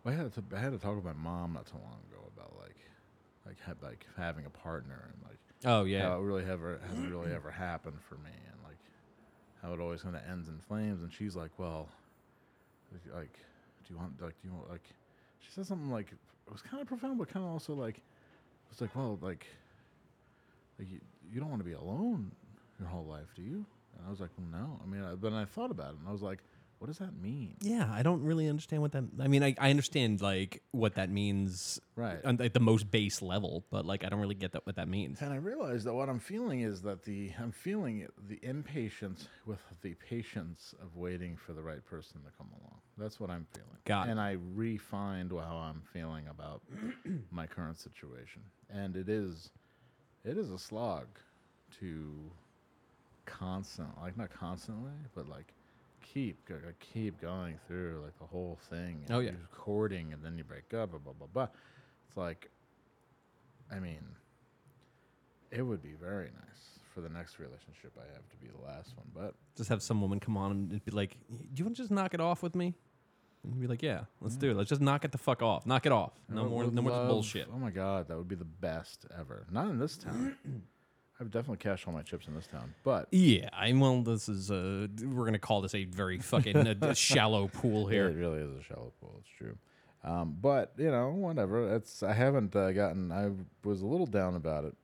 Speaker 5: I had to I had to talk with my mom not too long ago about like, like ha- like having a partner and like,
Speaker 6: Oh, yeah.
Speaker 5: it really ever hasn't really ever happened for me and how it always kind of ends in flames. And she's like, well, like, do you want like do you want like she said something like it was kind of profound but kind of also like it was like well like like you, you don't want to be alone your whole life do you and i was like well no i mean I, but then i thought about it and i was like what does that mean
Speaker 6: Yeah, I don't really understand what that. I mean, I, I understand like what that means,
Speaker 5: Right.
Speaker 6: on like, the most base level, but like I don't really get that what that means.
Speaker 5: and i realized that what i'm feeling is that the i'm feeling the impatience with the patience of waiting for the right person to come along that's what i'm feeling
Speaker 6: Got it.
Speaker 5: and i refined how i'm feeling about my current situation and it is it is a slog to constant like not constantly but like keep go- keep going through like the whole thing
Speaker 6: Oh, yeah.
Speaker 5: you're courting and then you break up blah blah blah blah it's like i mean it would be very nice for the next relationship i have to be the last one but
Speaker 6: Just have some woman come on and be like, "Do you want to just knock it off with me?" And be like, "Yeah, let's do it. Mm. Let's just knock it the fuck off. Knock it off. No more, no more bullshit."
Speaker 5: oh my god that would be the best ever not in this town i've definitely cashed all my chips in this town but
Speaker 6: Yeah, I well, this is uh, we're gonna call this a very fucking uh, shallow pool
Speaker 5: Yeah,
Speaker 6: here.
Speaker 5: it really is a shallow pool. It's true. Um, but you know, whatever. It's I haven't uh, gotten. I was a little down about it,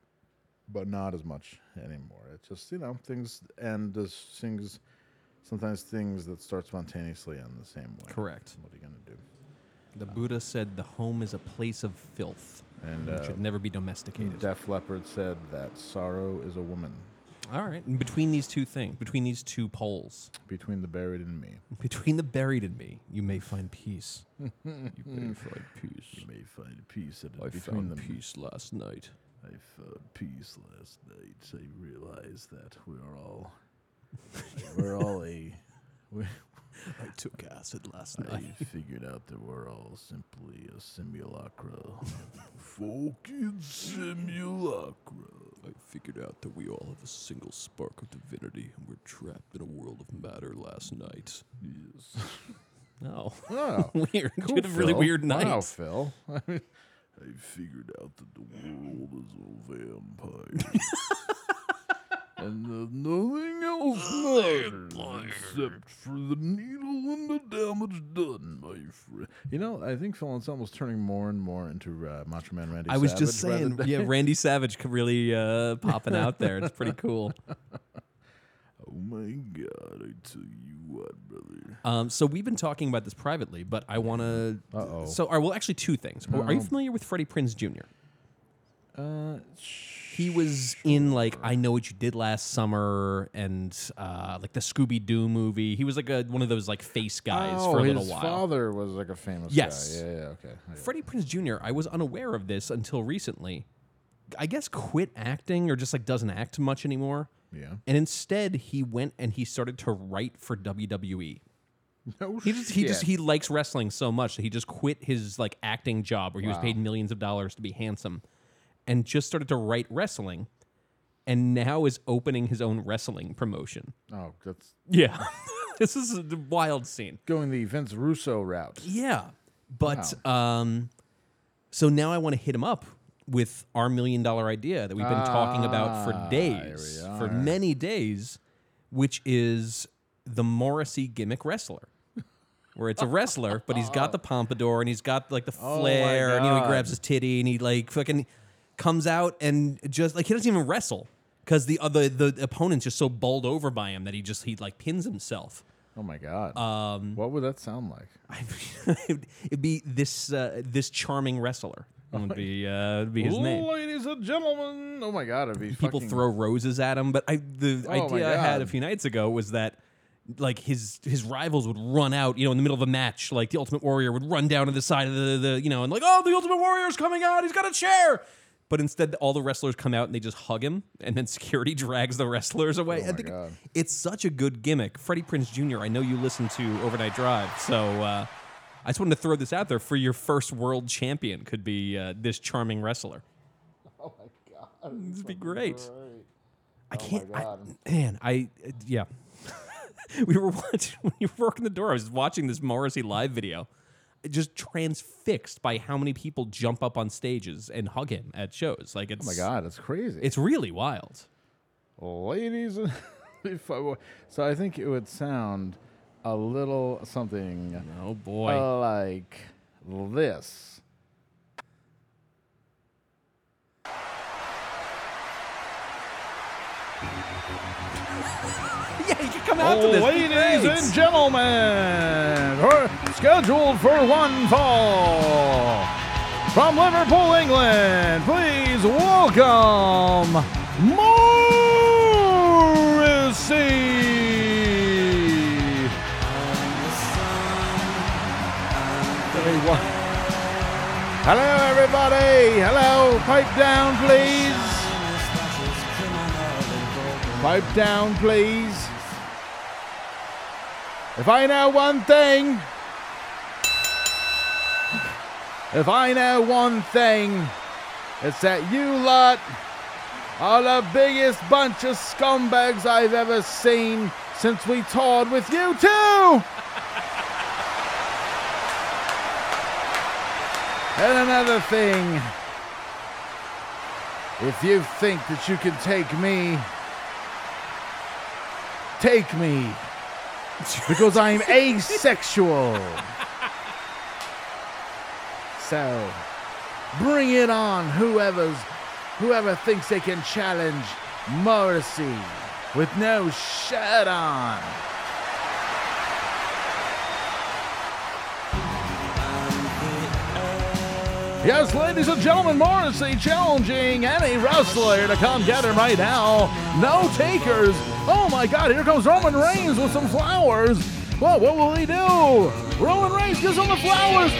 Speaker 5: but not as much anymore. It's just you know things and there's things. Sometimes things that start spontaneously end the same way.
Speaker 6: Correct.
Speaker 5: What are you gonna do?
Speaker 6: The Buddha said the home is a place of filth
Speaker 5: And uh,
Speaker 6: should never be domesticated.
Speaker 5: Def Leppard said that sorrow is a woman.
Speaker 6: All right. And between these two things, between these two poles,
Speaker 5: Between the buried and me.
Speaker 6: between the buried and me, you may find peace. you may find peace.
Speaker 5: You may find peace
Speaker 6: I found
Speaker 5: them.
Speaker 6: peace last night.
Speaker 5: I found peace last night. I realized that we are all we're all a we,
Speaker 6: I took acid last night.
Speaker 5: I figured out that we're all simply a simulacra. Fucking simulacra.
Speaker 6: I figured out that we all have a single spark of divinity and we're trapped in a world of matter last night.
Speaker 5: Yes.
Speaker 6: Oh.
Speaker 5: Oh,
Speaker 6: weird.
Speaker 5: cool,
Speaker 6: you had a really
Speaker 5: Phil.
Speaker 6: weird night.
Speaker 5: Wow, Phil. I figured out that the world is a vampire. and that nothing else matters except for the needle and the damage done, my friend. You know, I think Phil Anselmo's turning more and more into uh, Macho Man Randy
Speaker 6: I was just
Speaker 5: Savage rather
Speaker 6: saying,
Speaker 5: than-
Speaker 6: yeah, Randy Savage really uh, popping out there. It's pretty cool.
Speaker 5: Oh my god, I tell you what, brother.
Speaker 6: Um, so we've been talking about this privately, but I want to.
Speaker 5: Uh-oh.
Speaker 6: So, are well, actually, two things. Are you familiar with Freddie Prinze Jr.?
Speaker 5: Uh,
Speaker 6: he was in like I Know What You Did Last Summer and uh, like the Scooby Doo movie. He was like a, one of those like face guys
Speaker 5: oh,
Speaker 6: for a little while.
Speaker 5: His father was like a famous
Speaker 6: Yes.
Speaker 5: guy. Yeah, yeah, okay. I-
Speaker 6: Freddie Prinze Jr. I was unaware of this until recently. I guess quit acting or just like doesn't act much anymore.
Speaker 5: Yeah.
Speaker 6: And instead, he went and he started to write for WWE.
Speaker 5: No
Speaker 6: He just he just he likes wrestling so much that he just quit his like acting job where he was paid millions of dollars to be handsome and just started to write wrestling and now is opening his own wrestling promotion.
Speaker 5: Oh, that's
Speaker 6: Yeah. this is a wild scene.
Speaker 5: going the Vince Russo route.
Speaker 6: Yeah. But um so now I want to hit him up with our million dollar idea that we've been talking about for
Speaker 5: Ah,
Speaker 6: days, for many days, which is the Morrissey gimmick wrestler. Where it's a wrestler, but he's got the pompadour and he's got like the
Speaker 5: Oh
Speaker 6: and you know he grabs his titty and he like fucking comes out and just like he doesn't even wrestle because the other the opponent's just so bowled over by him that he just he like pins himself.
Speaker 5: Oh my god.
Speaker 6: Um,
Speaker 5: what would that sound like?
Speaker 6: It'd be this uh, this charming wrestler. Would be uh, it'd be his name.
Speaker 5: Ladies and gentlemen. Oh my god, it'd be
Speaker 6: People
Speaker 5: fucking-
Speaker 6: throw roses at him, but I the
Speaker 5: Oh
Speaker 6: idea I had a few nights ago was that like his his rivals would run out, you know, in the middle of a match, like the Ultimate Warrior would run down to the side of the, the you know, and like, oh, the Ultimate Warrior's coming out, he's got a chair. But instead, all the wrestlers come out and they just hug him, and then security drags the wrestlers away.
Speaker 5: Oh
Speaker 6: I think
Speaker 5: God.
Speaker 6: it's such a good gimmick. Freddie Prinze Jr., I know you listen to Overnight Drive, so uh, I just wanted to throw this out there for your first world champion could be uh, this charming wrestler.
Speaker 5: Oh my god.
Speaker 6: This would be great. I
Speaker 5: Oh
Speaker 6: can't,
Speaker 5: my
Speaker 6: I, man. I uh, yeah. we were watching when you were working the door. I was watching this Morrissey live video, just transfixed by how many people jump up on stages and hug him at shows. Like it's
Speaker 5: Oh my god, that's crazy.
Speaker 6: it's really wild.
Speaker 5: Ladies and if I were- so I think it would sound a little something
Speaker 6: Oh boy.
Speaker 5: like this.
Speaker 6: yeah, you can come out to this.
Speaker 5: Ladies and gentlemen, we're scheduled for one fall. From Liverpool, England, please welcome Morrissey. Hello, everybody. Hello. Pipe down, please. Pipe down, please. If I know one thing, if I know one thing, it's that you lot are the biggest bunch of scumbags I've ever seen since we toured with you two. and another thing, if you think that you can take me, take me because I'm asexual. So, bring it on, whoever's, whoever thinks they can challenge Morrissey with no shirt on. Yes, ladies and gentlemen, Morrissey challenging any wrestler to come get him right now. No takers. Oh my God, here comes Roman Reigns with some flowers. Well, what will he do? Roman Reigns gives him the flowers.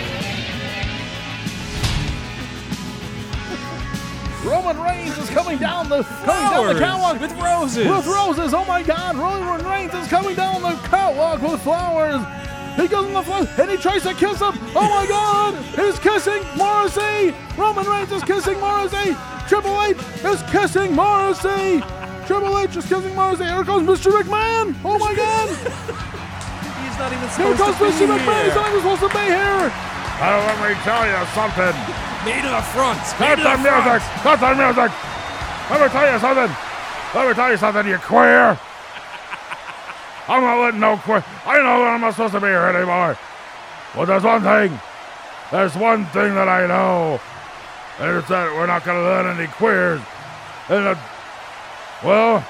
Speaker 5: Roman Reigns is coming down the coming down the catwalk
Speaker 6: with roses.
Speaker 5: With roses. Oh my God! Roman Reigns is coming down the catwalk with flowers. He goes on the flowers and he tries to kiss him. Oh my God! He's kissing Morrissey. Roman Reigns is kissing Morrissey. Triple H is kissing Morrissey. Triple H is kissing Morrissey. Here comes Mr. McMahon. Oh my God!
Speaker 6: He's not even
Speaker 5: Here
Speaker 6: supposed
Speaker 5: comes
Speaker 6: to be
Speaker 5: Mr. McMahon. He's not even supposed to be here.
Speaker 15: Oh, let me tell you something.
Speaker 6: Me to the front.
Speaker 15: Cut the music! Cut the music! Let me tell you something. Let me tell you something, you queer. I'm not letting no queer. I know that I'm not supposed to be here anymore. But there's one thing. There's one thing that I know. And it's that we're not going to let any queers. And the, well,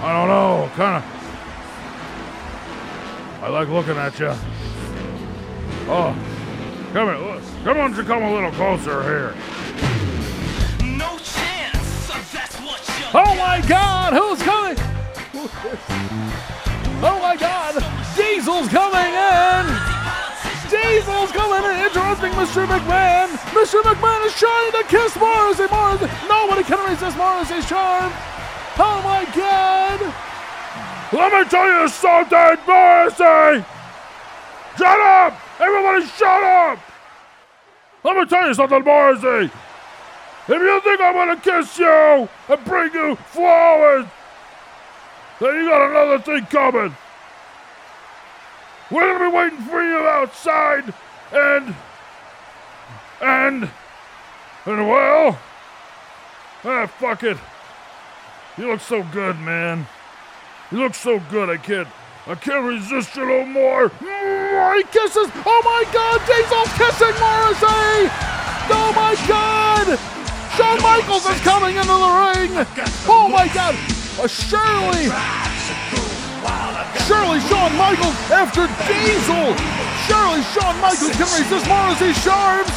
Speaker 15: I don't know. Kind of. I like looking at you. Oh, come here. look. Come on, you come a little closer here. No chance.
Speaker 5: So that's what oh my God! Who's coming? Oh my God! Diesel's coming in! Diesel's coming in, interrupting Mr. McMahon! Mr. McMahon is trying to kiss Morrissey! Morrissey! Nobody can resist Morrissey's charm! Oh my God!
Speaker 15: Let me tell you something, Morrissey! Shut up! Everybody shut up! Let me tell you something, Morrissey! If you think I'm gonna kiss you and bring you flowers, then you got another thing coming. We're gonna be waiting for you outside, and and and well, ah, fuck it. You look so good, man. You look so good. I can't. I can't resist you no more.
Speaker 5: More he kisses! Oh my God! Diesel's kissing Morrissey! Oh my God! Shawn Michaels is coming into the ring! Oh my God! Uh, Shirley! Shirley Shawn Michaels after Diesel! Shirley Shawn Michaels can resist Morrissey's charms!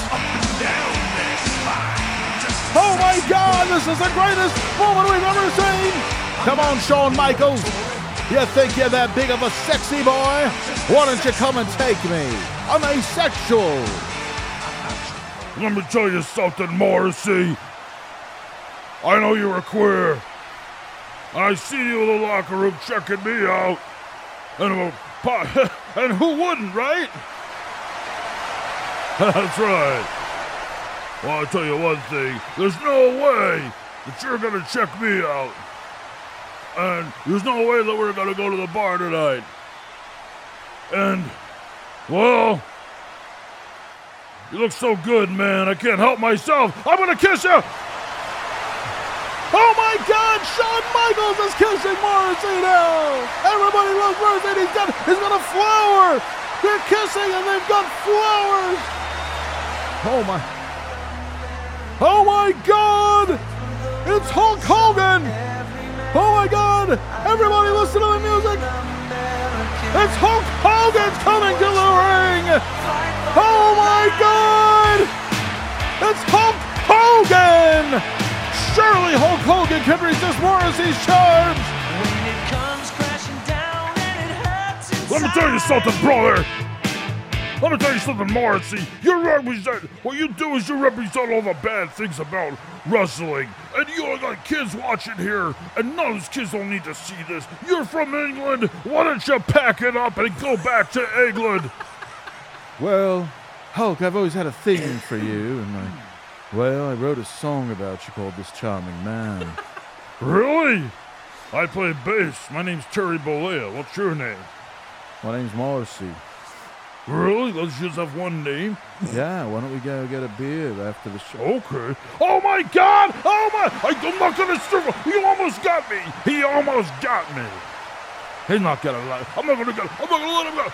Speaker 5: Oh my God! This is the greatest moment we've ever seen! Come on, Shawn Michaels! You think you're that big of a sexy boy? Why don't you come and take me? I'm asexual.
Speaker 15: Let me tell you something, Morrissey. I know you're a queer. I see you in the locker room checking me out. And, I'm a and who wouldn't, right? That's right. Well, I'll tell you one thing. There's no way that you're going to check me out. And there's no way that we're going to go to the bar tonight. And, well, you look so good, man. I can't help myself. I'm going to kiss you.
Speaker 5: Oh my God! Shawn Michaels is kissing Morrissey now. Everybody loves Morrissey. He's got he's got a flower. They're kissing and they've got flowers. Oh my! Oh my God! It's Hulk Hogan. Oh my God! Everybody listen to the music. It's Hulk Hogan's coming to the ring. Oh my God! It's Hulk Hogan. Surely Hulk Hogan can resist Morrissey's charms.
Speaker 15: Let me tell you something, brother. Let me tell you something, Morrissey. You represent what you do is you represent all the bad things about wrestling. And you all got kids watching here, and none of those kids don't need to see this. You're from England. Why don't you pack it up and go back to England?
Speaker 5: Well, Hulk, I've always had a thing for you, and I, well, I wrote a song about you called "This Charming Man."
Speaker 15: Really? I play bass. My name's Terry Bollea. What's your name?
Speaker 5: My name's Morrissey.
Speaker 15: Really? Let's just have one name.
Speaker 5: Yeah, why don't we go get a beer after the show?
Speaker 15: Okay. Oh my God! Oh my! I, I'm not gonna strip. You almost got me. He almost got me. He's not gonna let. I'm not gonna go. I'm not gonna let him go.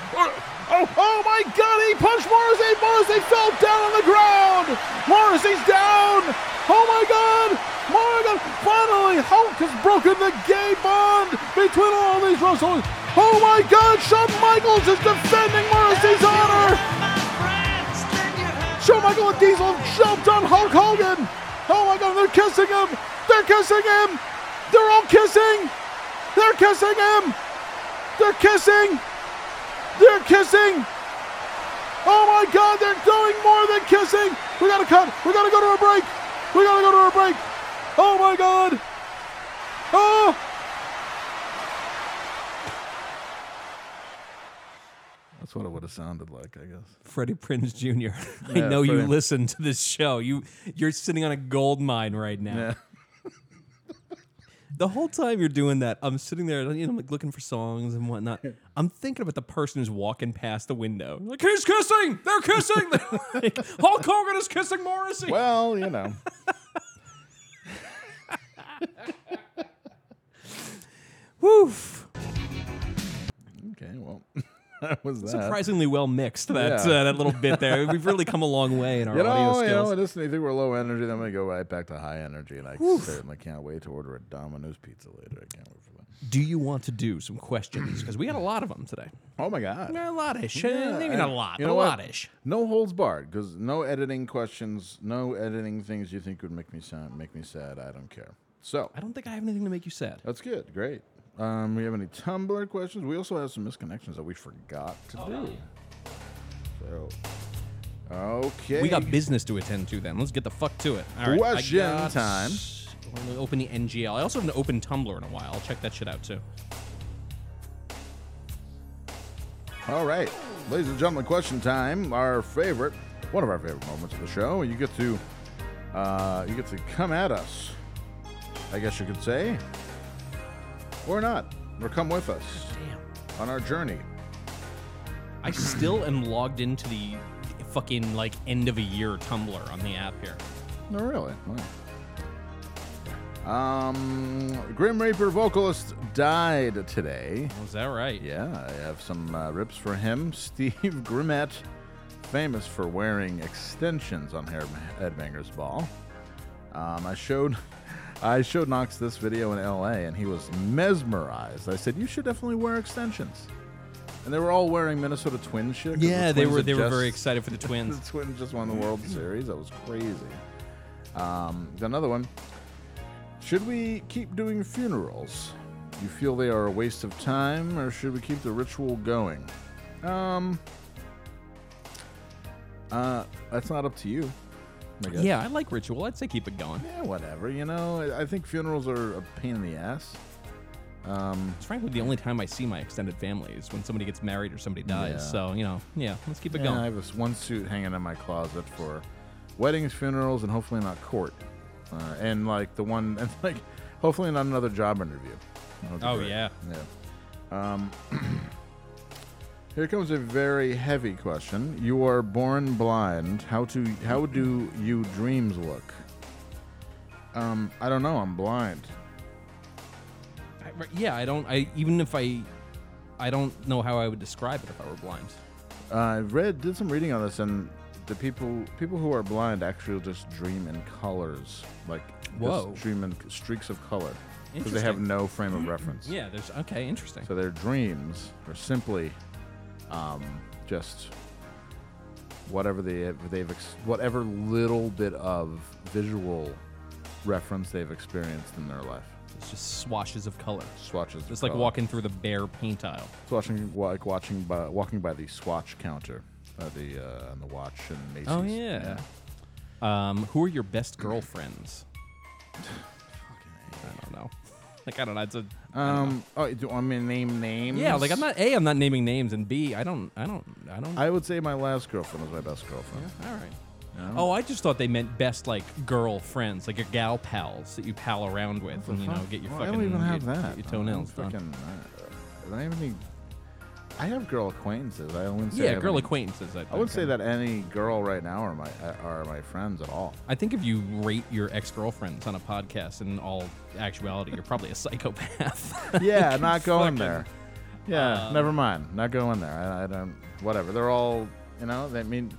Speaker 5: Oh, oh my God! He punched Morrissey. Morrissey fell down on the ground. Morrissey's down. Oh my God! God! Finally, Hulk has broken the gay bond between all these wrestlers. Oh my God! Shawn Michaels is defending Morrissey's honor.
Speaker 15: Shawn Michaels and Diesel jumped on Hulk Hogan. Oh my God, they're kissing him. They're kissing him. They're all kissing. They're kissing him. They're kissing. They're kissing. Oh my God, they're doing more than kissing. We gotta cut. We gotta go to a break. We gotta go to a break. Oh my God. Oh.
Speaker 5: That's what it would have sounded like, I guess.
Speaker 6: Freddie Prinze Jr. I
Speaker 5: Yeah,
Speaker 6: know you listen to this show. You you're sitting on a gold mine right now.
Speaker 5: Yeah.
Speaker 6: The whole time you're doing that, I'm sitting there, you know, like looking for songs and whatnot. I'm thinking about the person who's walking past the window. Like he's kissing. They're kissing. like, Hulk Hogan is kissing Morrissey.
Speaker 5: Well, you know.
Speaker 6: Woof.
Speaker 5: Okay, well, was that.
Speaker 6: Surprisingly well mixed that
Speaker 5: Yeah.
Speaker 6: uh, that little bit there. We've really come a long way in our
Speaker 5: You know,
Speaker 6: audio
Speaker 5: you
Speaker 6: skills.
Speaker 5: know, listen, you think we're low energy, then we go right back to high energy, and I certainly can't wait to order a Domino's pizza later. I can't wait for that.
Speaker 6: Do you want to do some questions? Because we got a lot of them today.
Speaker 5: Oh my god,
Speaker 6: a lot-ish.
Speaker 5: Yeah,
Speaker 6: Maybe not a lot,
Speaker 5: You
Speaker 6: but
Speaker 5: know
Speaker 6: a
Speaker 5: what?
Speaker 6: lot-ish.
Speaker 5: No holds barred, because no editing questions, no editing things you think would make me sound make me sad. I don't care. So
Speaker 6: I don't think I have anything to make you sad.
Speaker 5: that's good. Great. Um, we have any Tumblr questions? We also have some misconnections that we forgot to do. So, okay.
Speaker 6: We got business to attend to then. Let's get the fuck to it. All right.
Speaker 5: Question
Speaker 6: got-
Speaker 5: time.
Speaker 6: I'm gonna open the NGL. I also haven't opened Tumblr in a while. I'll check that shit out too.
Speaker 5: All right, ladies and gentlemen, question time. Our favorite, one of our favorite moments of the show. You get to, uh, you get to come at us. I guess you could say, or not, or come with us on our journey.
Speaker 6: I still am logged into the fucking like end of a year Tumblr on the app here.
Speaker 5: No, really. Wow. Um, Grim Reaper vocalist died today.
Speaker 6: Was that right?
Speaker 5: Yeah, I have some uh, rips for him. Steve Grimmett, famous for wearing extensions on Hair Headbanger's Ball. Um, I showed, I showed Knox this video in L.A. and he was mesmerized. I said, "You should definitely wear extensions." And they were all wearing Minnesota Twins shit. 'cause the
Speaker 6: Yeah, they were- they were
Speaker 5: just-
Speaker 6: very excited for the Twins.
Speaker 5: the Twins just won the World Series. That was crazy. Um, another one. Should we keep doing funerals? You feel they are a waste of time, or should we keep the ritual going? Um, uh, that's not up to you. I guess.
Speaker 6: Yeah, I like ritual. I'd say keep it going.
Speaker 5: Yeah, whatever. You know, I- think funerals are a pain in the ass. Um,
Speaker 6: It's frankly the only time I see my extended family is when somebody gets married or somebody dies.
Speaker 5: Yeah.
Speaker 6: So you know, yeah, let's keep it
Speaker 5: yeah,
Speaker 6: going.
Speaker 5: I have this one suit hanging in my closet for weddings, funerals, and hopefully not court. Uh, and like the one, and like hopefully not another job interview. That would be
Speaker 6: Oh,
Speaker 5: great.
Speaker 6: yeah.
Speaker 5: yeah. Um, here comes a very heavy question. You are born blind. How to? How do you dreams look? Um, I don't know. I'm blind.
Speaker 6: I- yeah, I don't. I even if I, I don't know how I would describe it if I were blind.
Speaker 5: Uh, I read, did some reading on this, and the people people who are blind actually just dream in colors, like just
Speaker 6: Whoa.
Speaker 5: dream in streaks of color, because they have no frame of reference.
Speaker 6: Yeah, there's okay, interesting.
Speaker 5: So their dreams are simply, um, just whatever they they've ex- whatever little bit of visual reference they've experienced in their life.
Speaker 6: It's just swatches of color.
Speaker 5: Swatches. of
Speaker 6: It's like
Speaker 5: color.
Speaker 6: walking through the bare paint aisle.
Speaker 5: It's watching like watching by walking by the swatch counter, uh, the uh, on the watch and Macy's.
Speaker 6: Oh yeah. Um, who are your best girlfriends? I don't know. Like I don't know. It's a I.
Speaker 5: Um. Oh, do you want me to name names?
Speaker 6: yeah. Like I'm not a. I'm not naming names, and b. I don't. I don't. I don't.
Speaker 5: I would say my last girlfriend was my best girlfriend.
Speaker 6: all right. Oh, I just thought they meant best like girl friends, like your gal pals that you pal around with, and you know get your
Speaker 5: Well,
Speaker 6: fucking
Speaker 5: I don't even have that.
Speaker 6: your
Speaker 5: I
Speaker 6: toenails done.
Speaker 5: fucking, uh, I don't have any. I have girl acquaintances. I wouldn't say I
Speaker 6: Yeah,
Speaker 5: have
Speaker 6: girl
Speaker 5: any-
Speaker 6: acquaintances, I
Speaker 5: I wouldn't
Speaker 6: think,
Speaker 5: say that any girl right now are my are my friends at all.
Speaker 6: I think if you rate your ex girlfriends on a podcast, in all actuality, you're probably a psychopath.
Speaker 5: yeah, not going
Speaker 6: fucking-
Speaker 5: there. Yeah,
Speaker 6: um,
Speaker 5: never mind. Not going there. I, I don't. Whatever. They're all. You know. They mean.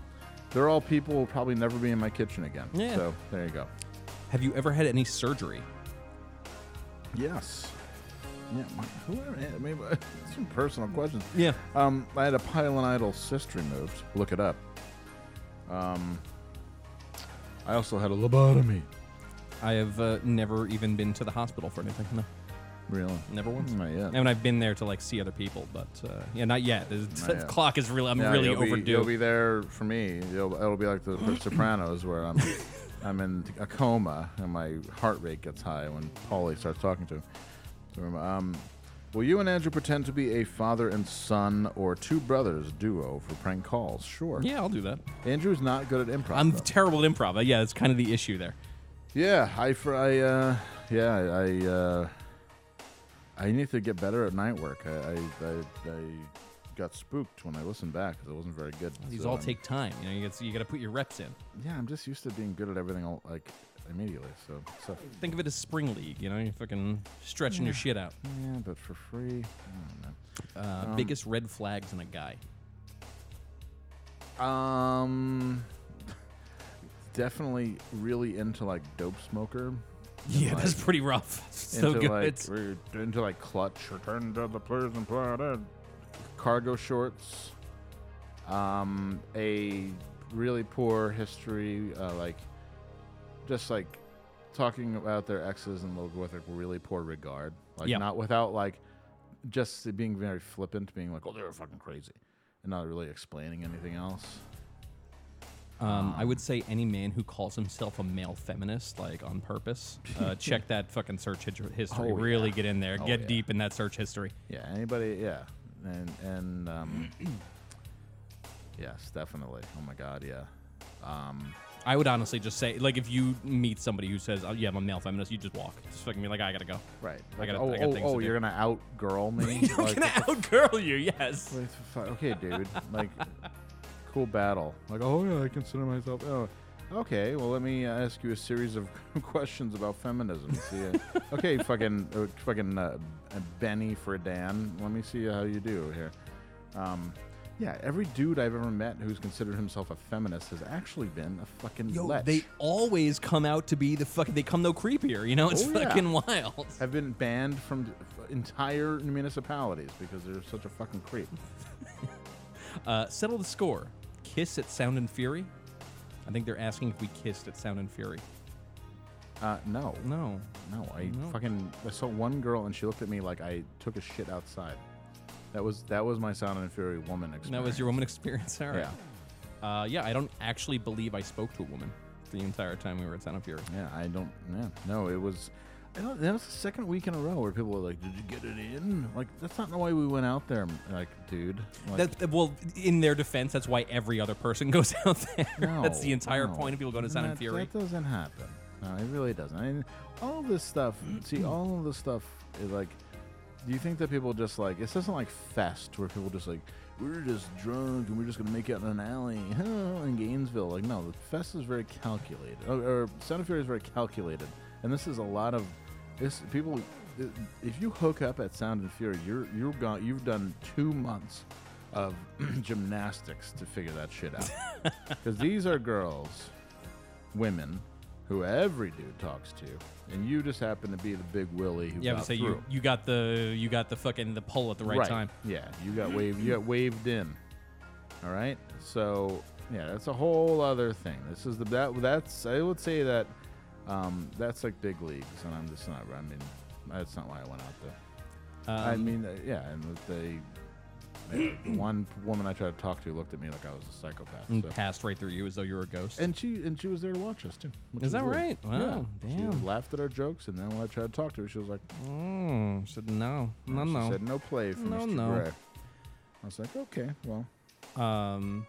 Speaker 5: They're all people who will probably never be in my kitchen again.
Speaker 6: Yeah.
Speaker 5: So there you go.
Speaker 6: Have you ever had any surgery?
Speaker 5: Yes. Yeah, whoever, I mean, some personal questions.
Speaker 6: Yeah.
Speaker 5: Um, I had a pilonidal cyst removed. Look it up. Um, I also had a lobotomy.
Speaker 6: I have uh, never even been to the hospital for anything. No.
Speaker 5: Really?
Speaker 6: Never once.
Speaker 5: Not yet.
Speaker 6: I mean, I've been there to like see other people, but uh, yeah, not yet. The
Speaker 5: Not yet.
Speaker 6: clock is really. I'm
Speaker 5: Yeah,
Speaker 6: really
Speaker 5: you'll be-
Speaker 6: overdue.
Speaker 5: you'll be there for me. You'll, it'll be like the, the Sopranos, where I'm, I'm in a coma and my heart rate gets high when Paulie starts talking to. him. Um, will you and Andrew pretend to be a father and son or two brothers duo for prank calls? Sure.
Speaker 6: Yeah, I'll do that.
Speaker 5: Andrew's not good at improv.
Speaker 6: I'm
Speaker 5: though.
Speaker 6: terrible at improv. Yeah, that's kind of the issue there.
Speaker 5: Yeah, I for I uh, yeah I uh, I need to get better at night work. I I, I, I got spooked when I listened back because it wasn't very good.
Speaker 6: These
Speaker 5: So
Speaker 6: all
Speaker 5: I'm-
Speaker 6: take time. You know, you got you to put your reps in.
Speaker 5: Yeah, I'm just used to being good at everything all, like immediately. So, so
Speaker 6: Think of it as spring league. You know, you're fucking stretching your shit out.
Speaker 5: Yeah, but for free. I don't know.
Speaker 6: Uh,
Speaker 5: Um,
Speaker 6: biggest red flags in a guy.
Speaker 5: Um, definitely really into like dope smoker. and,
Speaker 6: Yeah, that's
Speaker 5: like,
Speaker 6: pretty rough. So
Speaker 5: into
Speaker 6: good.
Speaker 5: like into like clutch return to the players prison planet, cargo shorts. Um, a really poor history, uh, like just like talking about their exes and look with like really poor regard, like
Speaker 6: Yeah.
Speaker 5: not without like just being very flippant, being like, oh, they're fucking crazy, and not really explaining anything else.
Speaker 6: Um, I would say any man who calls himself a male feminist, like on purpose, uh, check that fucking search history.
Speaker 5: Oh,
Speaker 6: really
Speaker 5: yeah.
Speaker 6: get in there.
Speaker 5: Oh,
Speaker 6: get
Speaker 5: yeah.
Speaker 6: deep in that search history.
Speaker 5: Yeah, anybody, yeah, and and um, yes, definitely. Oh my God, yeah. Um,
Speaker 6: I would honestly just say, like, if you meet somebody who says, oh, "Yeah, I'm a male feminist," you just walk. Just fucking be like, "I gotta go."
Speaker 5: Right.
Speaker 6: I
Speaker 5: Like,
Speaker 6: gotta.
Speaker 5: oh,
Speaker 6: I got
Speaker 5: oh,
Speaker 6: things
Speaker 5: oh,
Speaker 6: to do.
Speaker 5: you're gonna out girl me?
Speaker 6: You're
Speaker 5: Like,
Speaker 6: gonna outgirl you. Yes.
Speaker 5: Fu- okay, dude. Like, cool battle. Like, oh yeah, I consider myself. Oh, okay. Well, let me uh, ask you a series of questions about feminism. See, uh, okay, fucking, uh, fucking uh, Betty Friedan. Let me see how you do here. Um, yeah, every dude I've ever met who's considered himself a feminist has actually been a fucking
Speaker 6: Yo,
Speaker 5: lech.
Speaker 6: they always come out to be the fucking. They come no creepier. You know, it's
Speaker 5: Oh, yeah.
Speaker 6: fucking wild.
Speaker 5: Have been banned from entire municipalities because they're such a fucking creep.
Speaker 6: Uh, settle the score. Kiss at Sound and Fury. I think they're asking if we kissed at Sound and Fury.
Speaker 5: Uh, no.
Speaker 6: No.
Speaker 5: No, I fucking I saw one girl and she looked at me like I took a shit outside. That was that was my Sound and Fury woman experience.
Speaker 6: That was your woman experience. All right.
Speaker 5: Yeah.
Speaker 6: Uh, yeah, I don't actually believe I spoke to a woman the entire time we were at Sound and Fury.
Speaker 5: Yeah, I don't. Yeah, no, it was. I don't, that was the second week in a row where people were like, "Did you get it in?" Like that's not why we went out there. Like, dude. Like,
Speaker 6: That, well, in their defense, that's why every other person goes out there. that's the entire
Speaker 5: no.
Speaker 6: point of people going to Sound and Fury.
Speaker 5: That doesn't happen. No, it really doesn't. I mean, all this stuff. see, all of this stuff is like. Do you think that people just like it's isn't like Fest where people just like we're just drunk and we're just gonna make out in an alley in Gainesville? Like no, the Fest is very calculated. Or, or Sound of Fury is very calculated, and this is a lot of this people. If you hook up at Sound and Fury, you're you're gone. You've done two months of gymnastics to figure that shit out. Because these are girls, women, who every dude talks to, and you just happen to be the big Willie who
Speaker 6: yeah,
Speaker 5: got
Speaker 6: but say
Speaker 5: through.
Speaker 6: you you got the you got the fucking the pull at the right, time.
Speaker 5: Yeah, you got waved. You got waved in. All right. So yeah, that's a whole other thing. This is the that that's I would say that um, that's like big leagues, and I'm just not. I mean, that's not why I went out there. I
Speaker 6: Um,
Speaker 5: mean, uh, yeah, and with the uh, one woman I tried to talk to looked at me like I was a psychopath.
Speaker 6: And
Speaker 5: so.
Speaker 6: passed right through you as though you were a ghost.
Speaker 5: And she and she was there to watch us too.
Speaker 6: Is that
Speaker 5: weird.
Speaker 6: right? Wow,
Speaker 5: yeah. She
Speaker 6: damn.
Speaker 5: laughed at our jokes, and then when I tried to talk to her, she was like,
Speaker 6: Mm, said no, no,
Speaker 5: she
Speaker 6: no.
Speaker 5: said no play for
Speaker 6: No,
Speaker 5: Mr.
Speaker 6: no.
Speaker 5: Gray. I was like, okay, well,
Speaker 6: Um,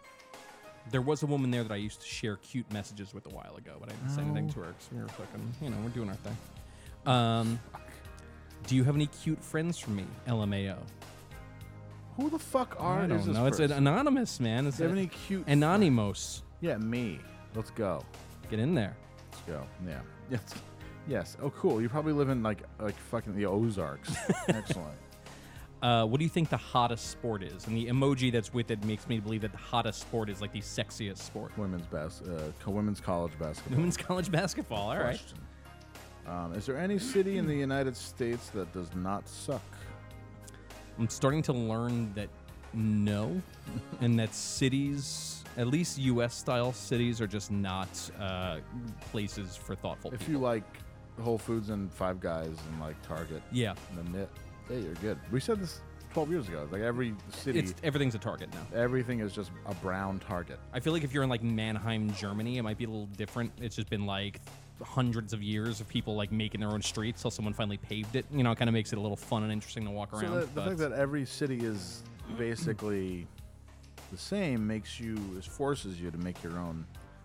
Speaker 6: there was a woman there that I used to share cute messages with a while ago, but I didn't say anything
Speaker 5: Oh.
Speaker 6: to her because we were fucking, you know, we're doing our thing. Um, do you have any cute friends from me? LMAO.
Speaker 5: Who the fuck are?
Speaker 6: I
Speaker 5: is
Speaker 6: don't
Speaker 5: this
Speaker 6: know. It's an
Speaker 5: person?
Speaker 6: anonymous man. It's
Speaker 5: Do you have any cute
Speaker 6: anonymous?
Speaker 5: Yeah, me. Let's go.
Speaker 6: Get in there.
Speaker 5: Let's go. Yeah. Yes. Yes. Oh, cool. You probably live in like like fucking the Ozarks. Excellent.
Speaker 6: Uh, what do you think the hottest sport is? And the emoji that's with it makes me believe that the hottest sport is like the sexiest sport.
Speaker 5: Women's bas- uh, co- women's college basketball.
Speaker 6: Women's college basketball. All right.
Speaker 5: Question. Um, is there any city in the United States that does not suck?
Speaker 6: I'm starting to learn that no, and that cities, at least U.S. style cities, are just not uh, places for thoughtful
Speaker 5: If
Speaker 6: people.
Speaker 5: you like Whole Foods and Five Guys and like Target,
Speaker 6: Yeah.
Speaker 5: then it, yeah, you're good. We said this 12 years ago. Like every city,
Speaker 6: It's everything's a Target now.
Speaker 5: everything is just a brown Target.
Speaker 6: I feel like if you're in like Mannheim, Germany, it might be a little different. It's just been like hundreds of years of people like making their own streets till someone finally paved it. You know, it kind of makes it a little fun and interesting to walk
Speaker 5: So
Speaker 6: around.
Speaker 5: the, the fact that every city is basically the same makes you, it forces you to make your own,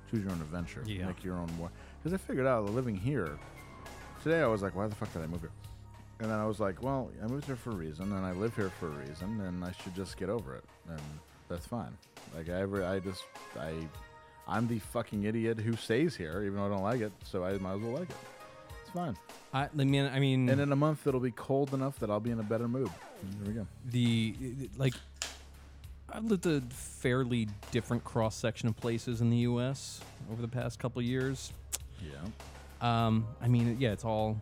Speaker 5: choose your own adventure,
Speaker 6: Yeah.
Speaker 5: make your own. war. Because I figured out living here. Today I was like, why the fuck did I move here? And then I was like, well, I moved here for a reason, and I live here for a reason, and I should just get over it, and that's fine. Like I, I just, I, I'm the fucking idiot who stays here, even though I don't like it, so I might as well like it. It's fine.
Speaker 6: I, I mean, I mean,
Speaker 5: And in a month it'll be cold enough that I'll be in a better mood. There we go.
Speaker 6: the like I've lived a fairly different cross section of places in the U.S. over the past couple years.
Speaker 5: Yeah.
Speaker 6: Um, I mean, yeah, it's all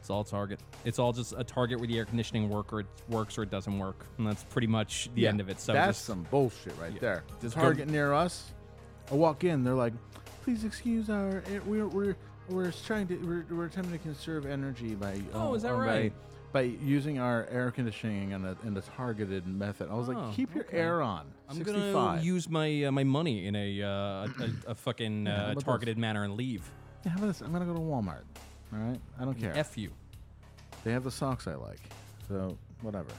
Speaker 6: it's all Target. It's all just a Target where the air conditioning work or it works or it doesn't work, and that's pretty much the end of it. So
Speaker 5: that's
Speaker 6: just-
Speaker 5: some bullshit right there.
Speaker 6: Just go-
Speaker 5: Target near us. I walk in, they're like, "Please excuse our, eh, we're we're we're trying to we're, we're attempting to conserve energy by
Speaker 6: Oh, is that right?
Speaker 5: By, using our air conditioning in a, in a targeted method." I was
Speaker 6: Oh,
Speaker 5: like, "Keep your
Speaker 6: okay.
Speaker 5: air on."
Speaker 6: I'm
Speaker 5: 65.
Speaker 6: gonna use my uh, my money in a uh, a, a, fucking
Speaker 5: Yeah,
Speaker 6: uh,
Speaker 5: about this?
Speaker 6: targeted manner and leave.
Speaker 5: Yeah, how about this? I'm gonna go to Walmart. All right, I don't care.
Speaker 6: F you.
Speaker 5: They have the socks I like, so whatever.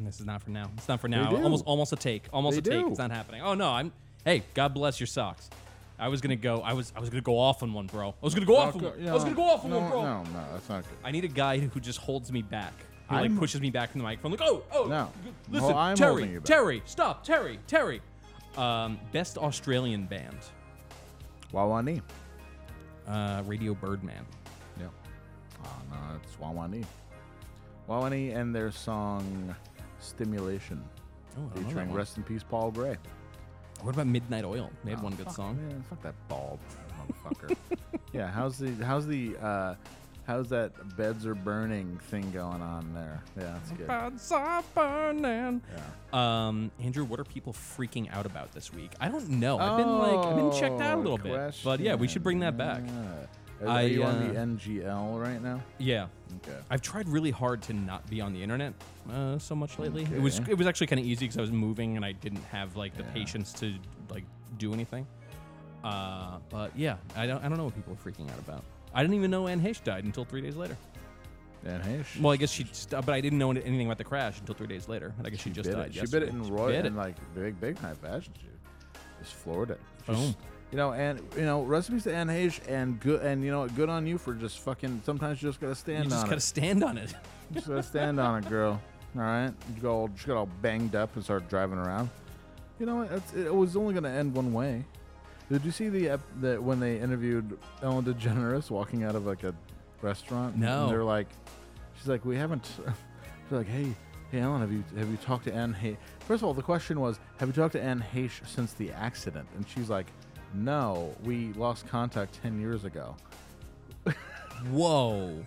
Speaker 6: This is not for now. It's not for now. Almost almost a take. Almost
Speaker 5: They
Speaker 6: a take.
Speaker 5: do.
Speaker 6: It's not happening. Oh no, I'm. Hey, God bless your socks. I was gonna go. I was I was gonna go off on one, bro. I was gonna go off on one. I was gonna go off on
Speaker 5: no,
Speaker 6: one, bro.
Speaker 5: No, no, that's not good.
Speaker 6: I need a guy who just holds me back. Who like
Speaker 5: I'm-
Speaker 6: pushes me back from the microphone. Like, oh, oh,
Speaker 5: No.
Speaker 6: listen,
Speaker 5: Well, I'm
Speaker 6: Terry,
Speaker 5: you back.
Speaker 6: Terry, stop, Terry, Terry. Um, best Australian band.
Speaker 5: Wa Wa Nee.
Speaker 6: Uh, Radio Birdman.
Speaker 5: Yep. Oh, no, it's Wa Wa Nee. Wawani and their song Stimulation.
Speaker 6: Oh, I don't know that
Speaker 5: featuring
Speaker 6: one.
Speaker 5: Rest in Peace Paul Gray.
Speaker 6: What about Midnight Oil? They had
Speaker 5: Oh,
Speaker 6: one good
Speaker 5: fuck,
Speaker 6: song.
Speaker 5: Man, fuck that bald motherfucker. yeah, how's the how's the uh how's that beds are burning thing going on there? Yeah, that's good.
Speaker 6: Beds are burning.
Speaker 5: Yeah.
Speaker 6: Um, Andrew, what are people freaking out about this week? I don't know. I've been like, I've been checked out a little bit, but yeah, we should bring that back.
Speaker 5: Are, are
Speaker 6: I,
Speaker 5: you on
Speaker 6: uh,
Speaker 5: the NGL right now?
Speaker 6: Yeah.
Speaker 5: Okay.
Speaker 6: I've tried really hard to not be on the internet uh, so much lately. It was it was actually kind of easy because I was moving and I didn't have like the patience to like do anything. Uh, but yeah, I don't I don't know what people are freaking out about. I didn't even know Anne Heche died until three days later.
Speaker 5: Anne Heche.
Speaker 6: Well, I guess she, st- but I didn't know anything about the crash until three days later. And I guess she, just died.
Speaker 5: it. She bit it in
Speaker 6: She
Speaker 5: Roy in like big big high fashion. She just Florida.
Speaker 6: Boom.
Speaker 5: You know, and you know, recipes to Anne Heche, and good, and you know, good on you for just fucking. Sometimes you just gotta stand
Speaker 6: You just
Speaker 5: on
Speaker 6: gotta
Speaker 5: it.
Speaker 6: stand on it.
Speaker 5: You just gotta stand on it, girl. All right, you go, all, just got all banged up and start driving around. You know, what? it's, it was only gonna end one way. Did you see the ep- that when they interviewed Ellen DeGeneres walking out of like a restaurant?
Speaker 6: No.
Speaker 5: And they're like, she's like, we haven't. She's like, hey, hey, Ellen, have you have you talked to Anne Heche? First of all, the question was, have you talked to Anne Heche since the accident? And she's like, no, we lost contact ten years ago.
Speaker 6: Whoa.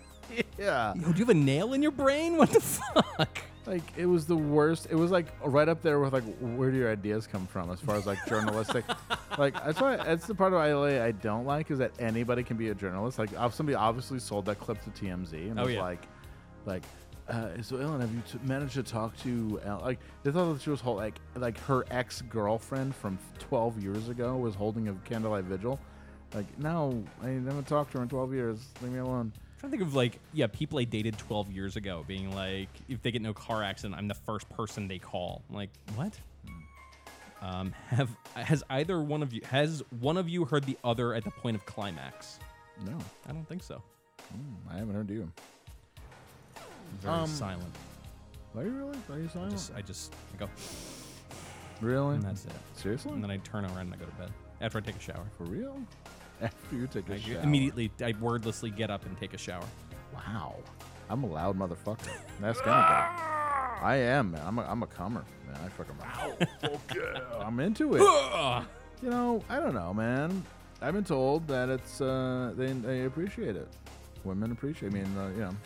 Speaker 5: Yeah.
Speaker 6: Yo, do you have a nail in your brain? What the fuck?
Speaker 5: Like it was the worst. It was like right up there with like where do your ideas come from as far as like journalistic. like that's why that's the part of LA I don't like is that anybody can be a journalist. Like somebody obviously sold that clip to TMZ and
Speaker 6: Oh,
Speaker 5: was
Speaker 6: yeah.
Speaker 5: like, like. Uh, so Ellen, have you t- managed to talk to like they thought that she was whole like like her ex girlfriend from 12 years ago was holding a candlelight vigil. Like no, I haven't talked to her in 12 years. Leave me alone.
Speaker 6: I'm trying to think of like yeah people I dated 12 years ago being like if they get no car accident I'm the first person they call. I'm like what? Um, have has either one of you has one of you heard the other at the point of climax?
Speaker 5: No,
Speaker 6: I don't think so.
Speaker 5: Mm, I haven't heard you.
Speaker 6: Very
Speaker 5: Um,
Speaker 6: silent.
Speaker 5: Are you really? Are you
Speaker 6: I
Speaker 5: silent?
Speaker 6: just I just I go
Speaker 5: Really?
Speaker 6: and that's it.
Speaker 5: Seriously?
Speaker 6: And then I turn around and I go to bed after I take a shower.
Speaker 5: For real? After you take a
Speaker 6: I
Speaker 5: shower.
Speaker 6: immediately I wordlessly get up and take a shower.
Speaker 5: Wow. I'm a loud motherfucker. That's kind of guy. I am, man. I'm a, I'm a comer, man. I fucking. Wow. Fuck yeah. I'm into it. you know, I don't know, man. I've been told that it's uh, they they appreciate it. Women appreciate. I mean, uh, you know,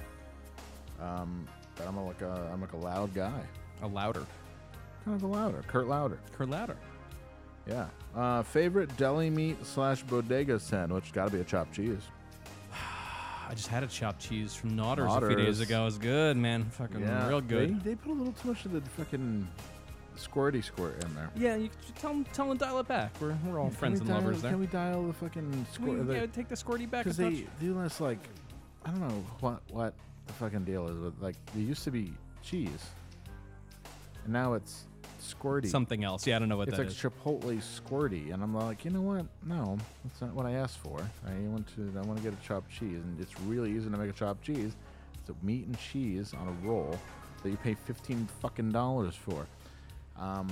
Speaker 5: um, but I'm a, like a I'm like a loud guy.
Speaker 6: A louder.
Speaker 5: Kind of a louder. Kurt Louder.
Speaker 6: Kurt Louder.
Speaker 5: Yeah. Uh, favorite deli meat slash bodega scent, which got to be a chopped cheese.
Speaker 6: I just had a chopped cheese from Naughters a few days ago. It was good, man. Fucking real good.
Speaker 5: They, they put a little too much of the fucking squirty squirt in there.
Speaker 6: Yeah, you tell them, tell them dial it back. We're, we're all
Speaker 5: Can
Speaker 6: friends
Speaker 5: we
Speaker 6: and
Speaker 5: dial-
Speaker 6: lovers there.
Speaker 5: Can we dial the fucking squirt?
Speaker 6: We- yeah, take the squirty back a
Speaker 5: Because they
Speaker 6: touch.
Speaker 5: do this like, I don't know what what the fucking deal is with like. They used to be cheese, and now it's squirty.
Speaker 6: Something else. Yeah, I don't know what that is.
Speaker 5: it's
Speaker 6: that
Speaker 5: like
Speaker 6: is.
Speaker 5: Chipotle squirty, and I'm like, you know what? No, that's not what I asked for. I want to. I want to get a chopped cheese, and it's really easy to make a chopped cheese. It's a meat and cheese on a roll that you pay fifteen fucking dollars for. Um,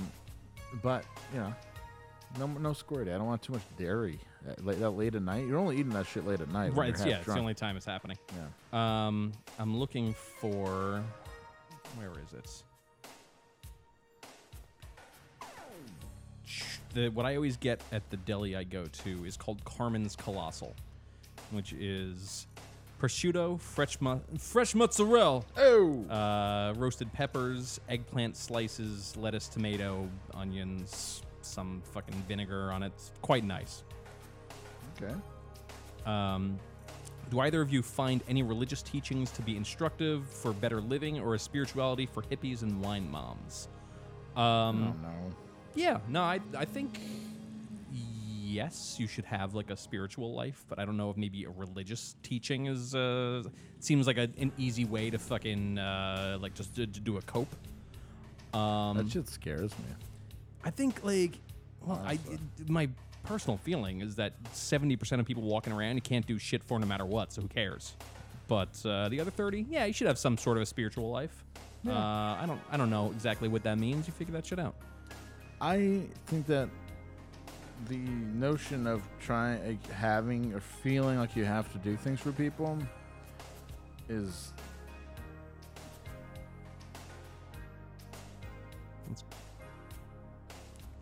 Speaker 5: but you know, no no squirty. I don't want too much dairy uh, late, that late at night. You're only eating that shit late at night.
Speaker 6: Right. It's, yeah, it's the only time it's happening.
Speaker 5: Yeah.
Speaker 6: Um, I'm looking for. Where is it? The, what I always get at the deli I go to is called Carmen's Colossal, which is prosciutto, fresh, mo- fresh mozzarella,
Speaker 5: oh,
Speaker 6: uh, roasted peppers, eggplant slices, lettuce, tomato, onions, some fucking vinegar on it. It's quite nice.
Speaker 5: Okay.
Speaker 6: Um, do either of you find any religious teachings to be instructive for better living or a spirituality for hippies and wine moms? Um,
Speaker 5: no.
Speaker 6: Yeah, no, I, I think yes, you should have like a spiritual life, but I don't know if maybe a religious teaching is uh, seems like a, an easy way to fucking uh, like just to, to do a cope. Um,
Speaker 5: that shit scares me.
Speaker 6: I think like well, I it- my personal feeling is that seventy percent of people walking around you can't do shit for no matter what, so who cares? But uh, the other thirty, yeah, you should have some sort of a spiritual life.
Speaker 5: Yeah.
Speaker 6: Uh, I don't I don't know exactly what that means. You figure that shit out.
Speaker 5: I think that the notion of trying, like, having or feeling like you have to do things for people is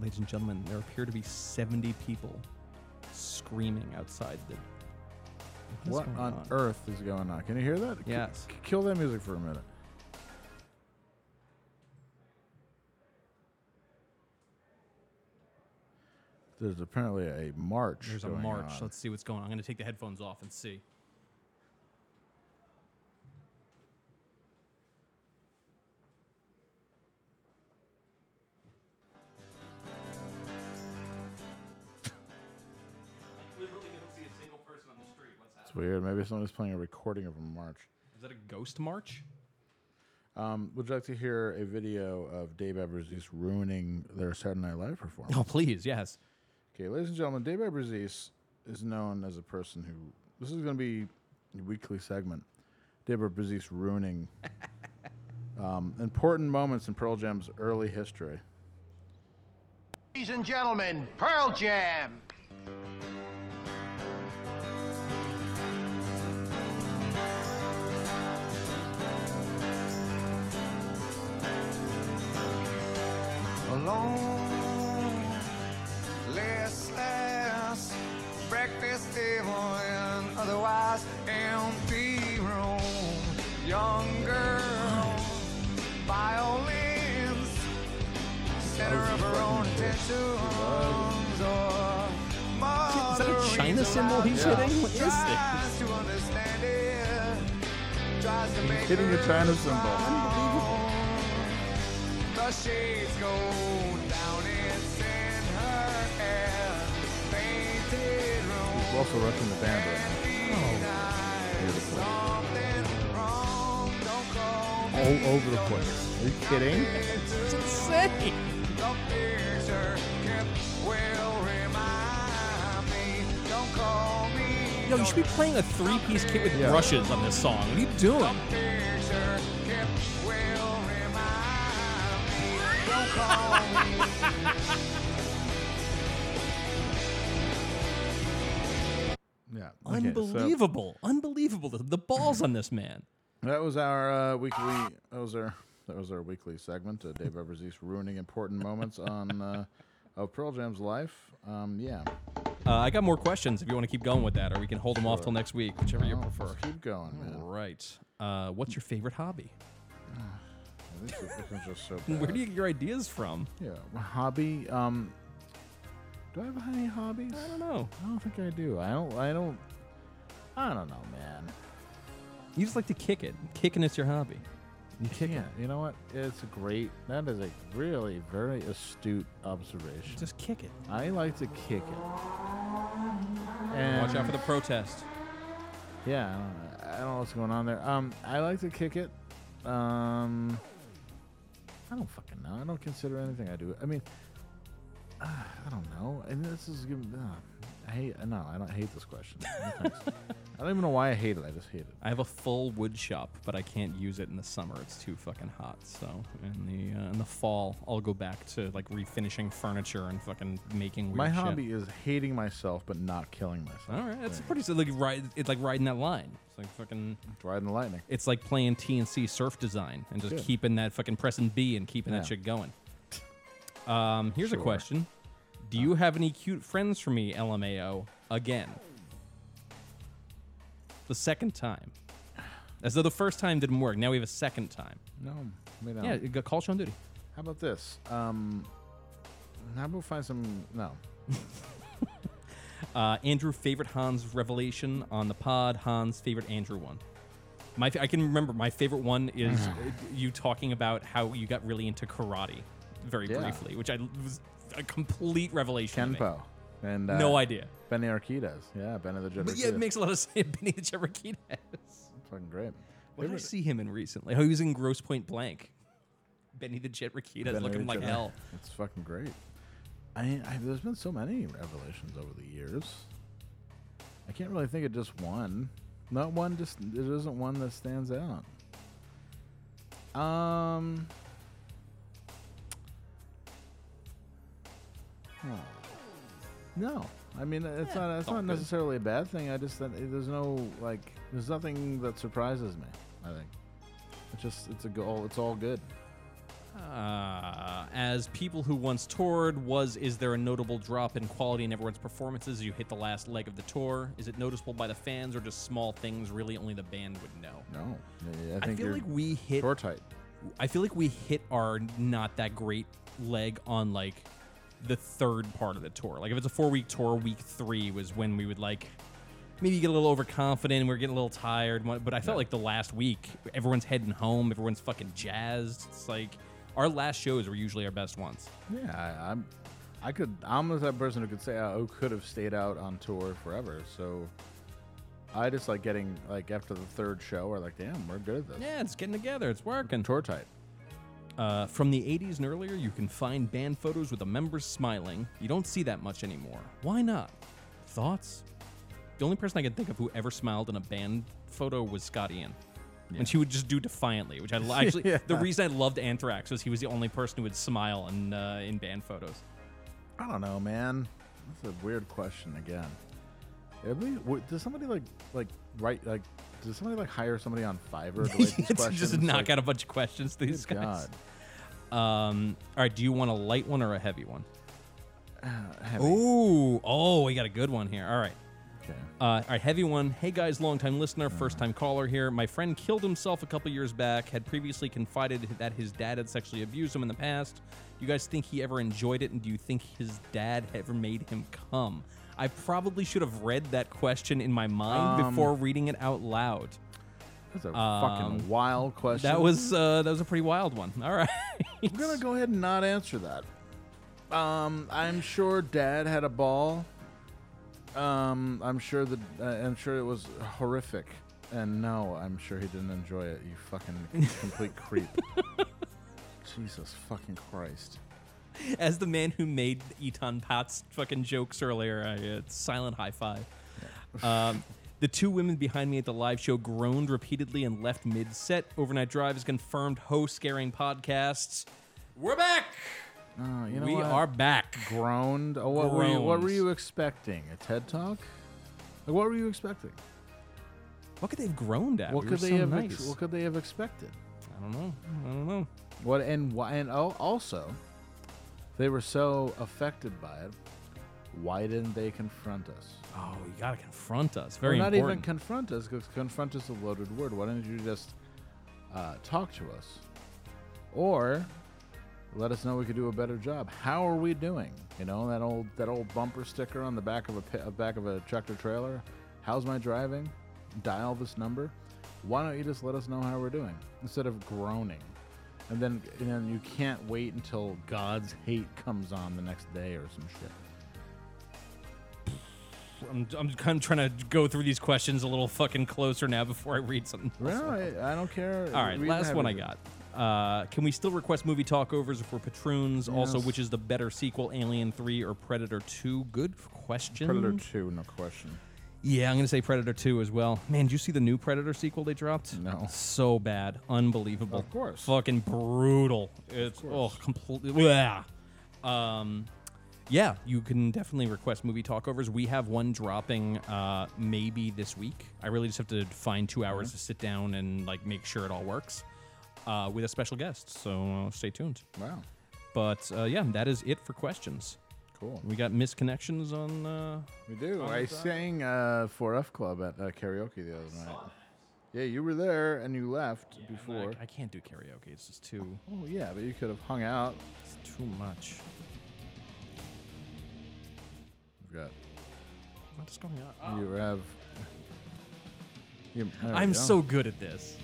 Speaker 6: Ladies and gentlemen, there appear to be seventy people screaming outside the.
Speaker 5: what on
Speaker 6: on?
Speaker 5: earth is going on? Can you hear that?
Speaker 6: Yes.
Speaker 5: kill that music for a minute. There's apparently a march.
Speaker 6: There's a march.
Speaker 5: on.
Speaker 6: Let's see what's going on. I'm going to take the headphones off and see.
Speaker 5: It's weird. Maybe somebody's playing a recording of a march.
Speaker 6: Is that a ghost march?
Speaker 5: Um, would you like to hear a video of Dave Abbruzzese ruining their Saturday Night Live performance?
Speaker 6: Oh, please, yes.
Speaker 5: Okay, ladies and gentlemen, Dave Abbruzzese is known as a person who. This is going to be a weekly segment. Dave Abbruzzese ruining um, important moments in Pearl Jam's early history.
Speaker 16: Ladies and gentlemen, Pearl Jam.
Speaker 17: Alone, listless, breakfast table and otherwise empty room. Young girl, violins, center of her own intentions, or
Speaker 6: Is that a China cymbal he's
Speaker 5: Yeah.
Speaker 6: hitting? What is this?
Speaker 17: to understand it, tries to make
Speaker 5: He's hitting a China cymbal.
Speaker 17: Smile. The shades go down, it's in her hair. Painted room.
Speaker 5: He's also wrecking the band right now. Oh. Beautiful. All over the place. Are you kidding?
Speaker 6: It's insane.
Speaker 17: The picture kept will remind me. Don't call me.
Speaker 6: Yo, you should be playing a three-piece kit with
Speaker 5: Yeah.
Speaker 6: brushes on this song. What are you doing?
Speaker 5: Yeah. okay, so-
Speaker 6: Unbelievable. Unbelievable. The, the balls on this man.
Speaker 5: That was our uh, weekly. That was our. That was our weekly segment. Uh, Dave Abbruzzese ruining important moments on uh, of Pearl Jam's life. Um, yeah.
Speaker 6: Uh, I got more questions if you want to keep going with that, or we can hold them off till next week, whichever you
Speaker 5: No,
Speaker 6: prefer.
Speaker 5: let's keep going, man.
Speaker 6: All right. Uh, what's your favorite hobby?
Speaker 5: This is, just so
Speaker 6: Where do you get your ideas from?
Speaker 5: Yeah, my hobby. Um, do I have any hobbies?
Speaker 6: I don't know.
Speaker 5: I don't think I do. I don't. I don't. I don't know, man.
Speaker 6: You just like to kick it. Kicking is your hobby.
Speaker 5: You can't. You know what? It's a great. That is a really very astute observation.
Speaker 6: Just kick it.
Speaker 5: I like to kick it.
Speaker 6: And Watch out for the protest.
Speaker 5: Yeah, I don't, I don't know what's going on there. Um, I like to kick it. Um, I don't fucking know. I don't consider anything I do. I mean, uh, I don't know. And this is. Uh, I hate. No, I don't hate this question. No thanks. I don't even know why I hate it. I just hate it.
Speaker 6: I have a full wood shop, but I can't use it in the summer. It's too fucking hot. So in the uh, in the fall, I'll go back to like refinishing furniture and fucking making weird
Speaker 5: My
Speaker 6: shit.
Speaker 5: hobby is hating myself but not killing myself.
Speaker 6: All right, that's pretty. So like ride, it's like riding that line. It's like fucking
Speaker 5: riding the lightning.
Speaker 6: It's like playing T&C surf design and just
Speaker 5: Good.
Speaker 6: keeping that fucking pressing B and keeping
Speaker 5: Yeah.
Speaker 6: that shit going. Um, here's
Speaker 5: Sure.
Speaker 6: a question: Do you have any cute friends for me, LMAO? Again, the second time, as though the first time didn't work. Now we have a second time.
Speaker 5: No, we don't.
Speaker 6: Yeah, you got call Sean Duty.
Speaker 5: How about this? Um, how about find some? No.
Speaker 6: Uh, Andrew favorite Hans revelation on the pod. Hans favorite Andrew one. My fa- I can remember my favorite one is uh, you talking about how you got really into karate, very
Speaker 5: Yeah.
Speaker 6: briefly, which I was a complete revelation. to me.
Speaker 5: Kenpo. And uh,
Speaker 6: No idea.
Speaker 5: Benny Urquidez. Yeah, Benny the Jet
Speaker 6: But yeah, it
Speaker 5: Urquidez.
Speaker 6: makes a lot of sense. Benny the Jet Urquidez.
Speaker 5: fucking great.
Speaker 6: What did I see him in recently? Oh, he was in Grosse Pointe Blank. Benny the Jet Urquidez
Speaker 5: Benny
Speaker 6: looking
Speaker 5: the
Speaker 6: like
Speaker 5: Jet-
Speaker 6: hell.
Speaker 5: It's fucking great. I, I there's been so many revelations over the years. I can't really think of just one. Not one. Just there isn't one that stands out. Um. No, I mean it's not. It's not necessarily a bad thing. I just that there's no like there's nothing that surprises me. I think it's just it's a goal. It's all good.
Speaker 6: Uh, as people who once toured, was is there a notable drop in quality in everyone's performances as you hit the last leg of the tour? Is it noticeable by the fans or just small things really only the band would know?
Speaker 5: No, I,
Speaker 6: I, feel
Speaker 5: you're
Speaker 6: like we hit
Speaker 5: tour tight.
Speaker 6: I feel like we hit our not that great leg on like the third part of the tour. Like if it's a four week tour, week three was when we would like maybe get a little overconfident. And we are getting a little tired, but I felt like the last week everyone's heading home, everyone's fucking jazzed. It's like our last shows were usually our best ones.
Speaker 5: Yeah, I, I'm. I could. I'm the type of person who could say, "Oh, could have stayed out on tour forever." So, I just like getting like after the third show, we're like, "Damn, we're good at this."
Speaker 6: Yeah, it's getting together. It's working.
Speaker 5: Tour tight.
Speaker 6: Uh, from the 80s and earlier, you can find band photos with the members smiling. You don't see that much anymore. Why not? Thoughts? The only person I can think of who ever smiled in a band photo was Scotty Ian. And she would just do defiantly, which I lo- actually
Speaker 5: Yeah.
Speaker 6: the reason I loved Anthrax was he was the only person who would smile in uh, in band photos.
Speaker 5: I don't know, man. That's a weird question again. Everybody, w- does somebody like like write like does somebody like hire somebody on Fiverr to write these questions?
Speaker 6: just knock
Speaker 5: Like,
Speaker 6: out a bunch of questions to these guys. Um, all right, do you want a light one or a heavy one?
Speaker 5: heavy.
Speaker 6: Ooh, oh, we got a good one here. All right.
Speaker 5: Okay.
Speaker 6: Uh, all right, heavy one. Hey guys, longtime listener, first time caller here. My friend killed himself a couple years back. Had previously confided that his dad had sexually abused him in the past. You guys think he ever enjoyed it, and do you think his dad ever made him come? I probably should have read that question in my mind
Speaker 5: Um,
Speaker 6: before reading it out loud.
Speaker 5: That's a
Speaker 6: Um,
Speaker 5: fucking wild question.
Speaker 6: That was uh, that was a pretty wild one. All right.
Speaker 5: I'm gonna go ahead and not answer that. Um, I'm sure Dad had a ball. Um, I'm sure that uh, I'm sure it was horrific, and no, I'm sure he didn't enjoy it. You fucking complete creep. Jesus fucking Christ.
Speaker 6: As the man who made Etan Patz fucking jokes earlier, I, uh, silent high five. Um, the two women behind me at the live show groaned repeatedly and left mid set. Overnight Drive is confirmed host scaring podcasts. We're back.
Speaker 5: Oh, you know
Speaker 6: we
Speaker 5: what?
Speaker 6: are back.
Speaker 5: Groaned. Oh, what were you? What were you expecting? A TED talk? Like, what were you expecting?
Speaker 6: What could they have groaned at?
Speaker 5: What
Speaker 6: We
Speaker 5: could
Speaker 6: were
Speaker 5: they
Speaker 6: so
Speaker 5: have?
Speaker 6: nice.
Speaker 5: Ex- what could they have expected?
Speaker 6: I don't know. I don't know.
Speaker 5: What and why? And al- also, they were so affected by it. Why didn't they confront us?
Speaker 6: Oh, you gotta confront us. Very
Speaker 5: or not
Speaker 6: important.
Speaker 5: even confront us, because confront is a loaded word. Why didn't you just uh, talk to us? or let us know we could do a better job. How are we doing? You know that old that old bumper sticker on the back of a back of a tractor trailer. How's my driving? Dial this number. Why don't you just let us know how we're doing instead of groaning? And then and then you can't wait until God's hate comes on the next day or some shit.
Speaker 6: I'm, I'm kind of trying to go through these questions a little fucking closer now before I read something.
Speaker 5: Well, I, I don't care.
Speaker 6: All right,
Speaker 5: Read
Speaker 6: last one I got. Uh, can we still request movie talkovers for patroons? Also, which is the better sequel, Alien 3 or Predator 2? Good question.
Speaker 5: Predator 2, no question.
Speaker 6: Yeah, I'm going to say Predator 2 as well. Man, did you see the new Predator sequel they dropped?
Speaker 5: No.
Speaker 6: So bad. Unbelievable.
Speaker 5: Of course.
Speaker 6: Fucking brutal. It's, oh, completely. Yeah. Um, yeah, you can definitely request movie talkovers. We have one dropping uh, maybe this week. I really just have to find two hours to sit down and like make sure it all works uh, with a special guest. So uh, stay tuned.
Speaker 5: Wow.
Speaker 6: But uh, yeah, that is it for questions.
Speaker 5: Cool.
Speaker 6: We got misconnections on. Uh,
Speaker 5: We do. I sang uh, 4F Club at uh, karaoke the other night. Yeah, you were there and you left before.
Speaker 6: I can't do karaoke. It's just too.
Speaker 5: Oh yeah, but you could have hung out.
Speaker 6: It's too much.
Speaker 5: We've got.
Speaker 6: What's going on?
Speaker 5: You have. You, there we
Speaker 6: I'm
Speaker 5: go.
Speaker 6: so good at this.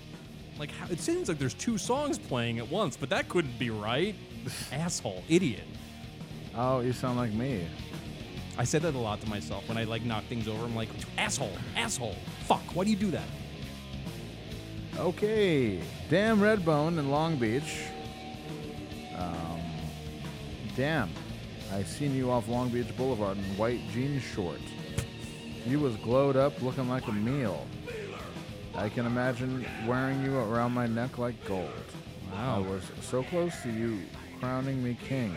Speaker 6: Like, how, it seems like there's two songs playing at once, but that couldn't be right. Asshole, idiot.
Speaker 5: Oh, you sound like me.
Speaker 6: I said that a lot to myself when I like knock things over. I'm like, asshole, asshole, fuck. Why do you do that?
Speaker 5: Okay, damn Redbone in Long Beach. Um, damn, I seen you off Long Beach Boulevard in white jean shorts. You was glowed up, looking like a meal. I can imagine wearing you around my neck like gold.
Speaker 6: Wow.
Speaker 5: I was so close to you, crowning me king.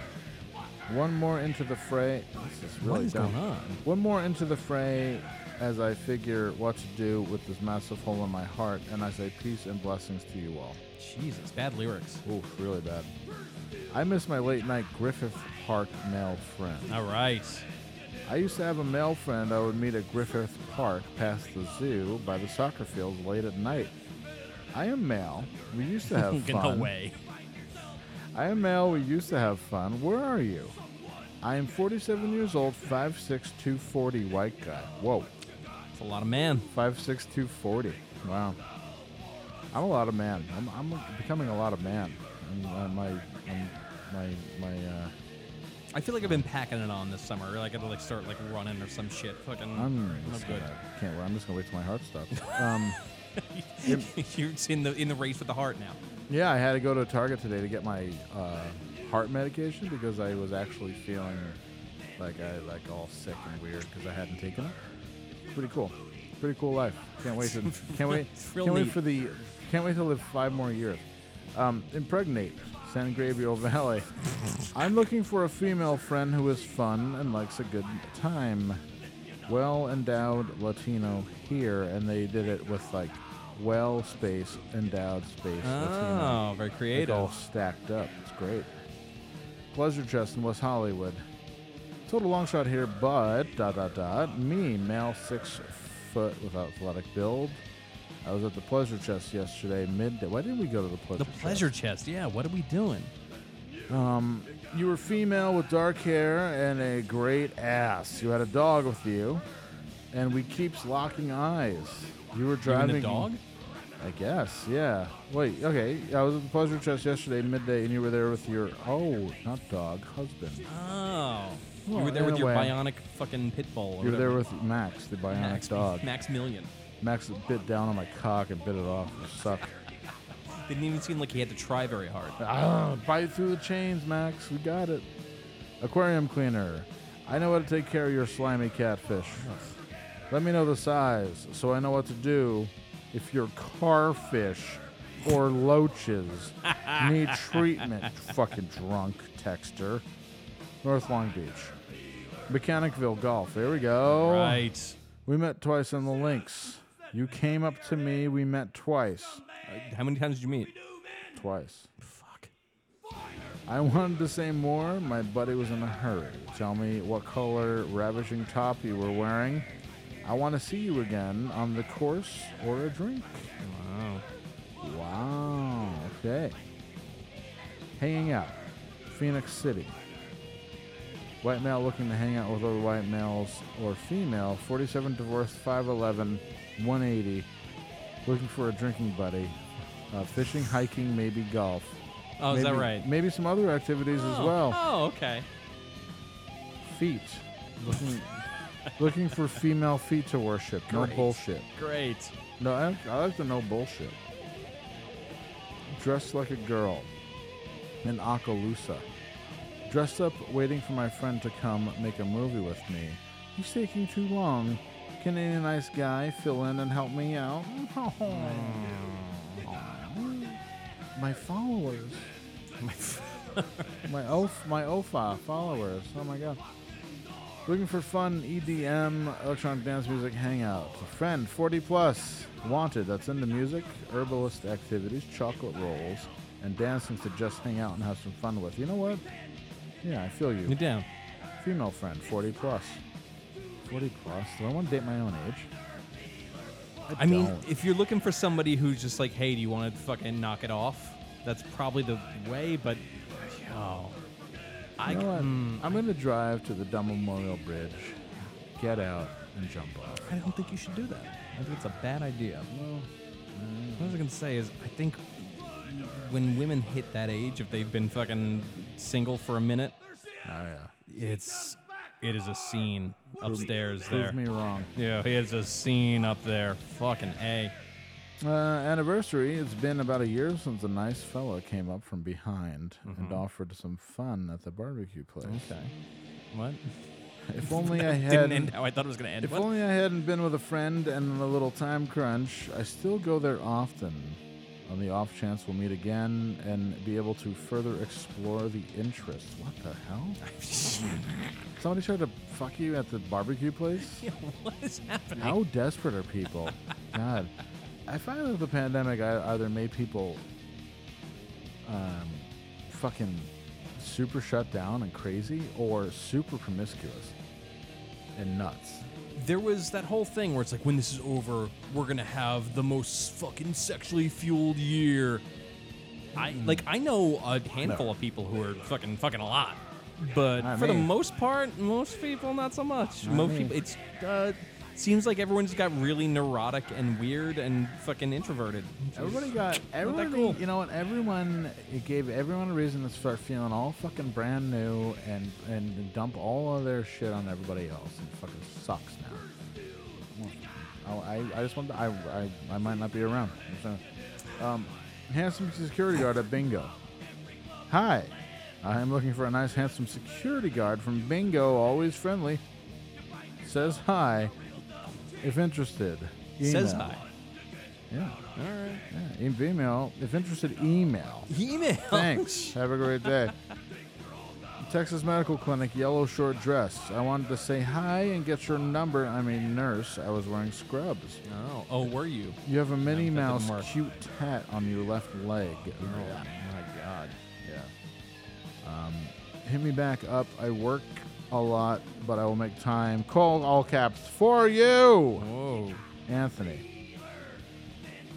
Speaker 5: One more into the fray. This is really
Speaker 6: What is
Speaker 5: dumb.
Speaker 6: going on?
Speaker 5: One more into the fray as I figure what to do with this massive hole in my heart, and I say peace and blessings to you all.
Speaker 6: Jesus, bad lyrics.
Speaker 5: Oof, really bad. I miss my late night Griffith Park male friend.
Speaker 6: All right.
Speaker 5: I used to have a male friend I would meet at Griffith Park past the zoo by the soccer fields late at night. I am male. We used to have fun.
Speaker 6: no way.
Speaker 5: I am male. We used to have fun. Where are you? I am 47 years old, 5'6", 240 white guy. Whoa.
Speaker 6: It's a lot of man.
Speaker 5: 5'6", 240. Wow. I'm a lot of man. I'm, I'm becoming a lot of man. I'm, uh, my, I'm, my, my, uh,
Speaker 6: I feel like I've been packing it on this summer. Like I gotta like start like running or some shit. Fucking.
Speaker 5: I'm
Speaker 6: no
Speaker 5: just
Speaker 6: good.
Speaker 5: gonna- can't. I'm just gonna wait till my heart stops. Um,
Speaker 6: You're in the in the race with the heart now.
Speaker 5: Yeah, I had to go to Target today to get my uh, heart medication because I was actually feeling like I like all sick and weird because I hadn't taken it. Pretty cool. Pretty cool life. Can't wait to can't wait can't wait for the can't wait to live five more years. Um, impregnate San Gabriel Valley. I'm looking for a female friend who is fun and likes a good time. Well endowed Latino here, and they did it with like well space endowed space Latino.
Speaker 6: Oh, very
Speaker 5: Like,
Speaker 6: creative.
Speaker 5: all stacked up. It's great. Pleasure Chest in West Hollywood. Total long shot here, but dot dot dot. Me, male six foot with athletic build. I was at the Pleasure Chest yesterday midday. Why didn't we go to the Pleasure chest?
Speaker 6: The pleasure chest. Yeah. What are we doing?
Speaker 5: um, you were female with dark hair and a great ass. You had a dog with you, and we keeps locking eyes. You were driving.
Speaker 6: and the dog?
Speaker 5: I guess, yeah. Wait, okay. I was at the Pleasure Chest yesterday midday, and you were there with your oh, not dog, husband.
Speaker 6: Oh. you were there with your
Speaker 5: way.
Speaker 6: bionic fucking pit bull.
Speaker 5: You were there with Max, the bionic
Speaker 6: Max,
Speaker 5: dog.
Speaker 6: Max Million.
Speaker 5: Max bit down on my cock and bit it off. It sucked.
Speaker 6: Didn't even seem like he had to try very hard.
Speaker 5: Ah, bite through the chains, Max. We got it. Aquarium cleaner. I know how to take care of your slimy catfish. Let me know the size so I know what to do if your carfish or loaches need treatment. Fucking drunk texter. North Long Beach. Mechanicville Golf. There we go.
Speaker 6: Right.
Speaker 5: We met twice on the links. You came up to me. We met twice.
Speaker 6: Uh, how many times did you meet?
Speaker 5: Twice.
Speaker 6: Fuck.
Speaker 5: I wanted to say more. My buddy was in a hurry. Tell me what color ravishing top you were wearing. I want to see you again on the course or a drink.
Speaker 6: Wow.
Speaker 5: Wow. Okay. hanging out. Phoenix City. White male looking to hang out with other white males or female. 47 divorced, 5'11, 180. Looking for a drinking buddy. Uh, fishing, hiking, maybe golf.
Speaker 6: Oh, is that
Speaker 5: Maybe-
Speaker 6: right?
Speaker 5: Maybe some other activities as
Speaker 6: Oh,
Speaker 5: well.
Speaker 6: Oh, okay.
Speaker 5: Feet. Looking, looking for female feet to worship. No
Speaker 6: Great.
Speaker 5: bullshit.
Speaker 6: Great.
Speaker 5: No, I, I like the no bullshit. Dressed like a girl. In Akalusa. Dressed up, waiting for my friend to come make a movie with me. He's taking too long. Can any nice guy fill in and help me out? my followers. my my OFA followers. Oh my god. Looking for fun EDM electronic dance music hangout. Friend 40 plus wanted that's into music, herbalist activities, chocolate rolls, and dancing to just hang out and have some fun with. You know what? Yeah, I feel you.
Speaker 6: You're down.
Speaker 5: Female friend 40 plus. 40 plus. Do I want to date my own age?
Speaker 6: I mean,
Speaker 5: don't.
Speaker 6: if you're looking for somebody who's just like, hey, do you want to fucking knock it off? That's probably the way, but oh, I
Speaker 5: You know what?
Speaker 6: mm,
Speaker 5: I'm going to drive to the Dumb Memorial Bridge, get out, and jump off.
Speaker 6: I don't think you should do that. I think it's a bad idea.
Speaker 5: Well,
Speaker 6: what I was gonna say is, I think when women hit that age, if they've been fucking single for a minute,
Speaker 5: oh yeah,
Speaker 6: it's it is a scene upstairs
Speaker 5: prove
Speaker 6: there.
Speaker 5: me wrong.
Speaker 6: Yeah, it's a scene up there. Fucking a.
Speaker 5: Uh, anniversary. It's been about a year since a nice fella came up from behind and
Speaker 6: Mhm.
Speaker 5: offered some fun at the barbecue place.
Speaker 6: Okay. What?
Speaker 5: If only I had
Speaker 6: didn't end how I thought it was gonna end.
Speaker 5: If
Speaker 6: What?
Speaker 5: only I hadn't been with a friend and a little time crunch. I still go there often. On the off chance we'll meet again and be able to further explore the interest. What the hell? Somebody tried to fuck you at the barbecue place?
Speaker 6: Yeah, what is happening?
Speaker 5: How desperate are people? God. I find that the pandemic either made people um, fucking super shut down and crazy or super promiscuous and nuts.
Speaker 6: There was that whole thing where it's like, when this is over, we're gonna have the most fucking sexually fueled year. I like I know a handful of people who are fucking fucking a lot, but for the most part, most people not so much. Most people, it's uh, seems like everyone's got really neurotic and weird and fucking introverted.
Speaker 5: Everybody got everybody.
Speaker 6: cool.
Speaker 5: You know what? Everyone it gave everyone a reason to start feeling all fucking brand new and and dump all of their shit on everybody else. It fucking sucks now. Oh, I, I just want to, I, I I might not be around. Um, handsome security guard at Bingo. Hi, I am looking for a nice handsome security guard from Bingo. Always friendly. Says hi. If interested.
Speaker 6: Says hi.
Speaker 5: Yeah.
Speaker 6: All right.
Speaker 5: Yeah, e- email. If interested, email.
Speaker 6: Email.
Speaker 5: Thanks. Have a great day. Texas Medical Clinic, yellow short dress. I wanted to say hi and get your number. I'm a nurse. I was wearing scrubs.
Speaker 6: Oh, oh, were you?
Speaker 5: You have a Minnie Mouse cute tat on your left leg.
Speaker 6: Oh my god.
Speaker 5: Yeah. Um, hit me back up. I work a lot, but I will make time. Call all caps for you.
Speaker 6: Whoa.
Speaker 5: Anthony.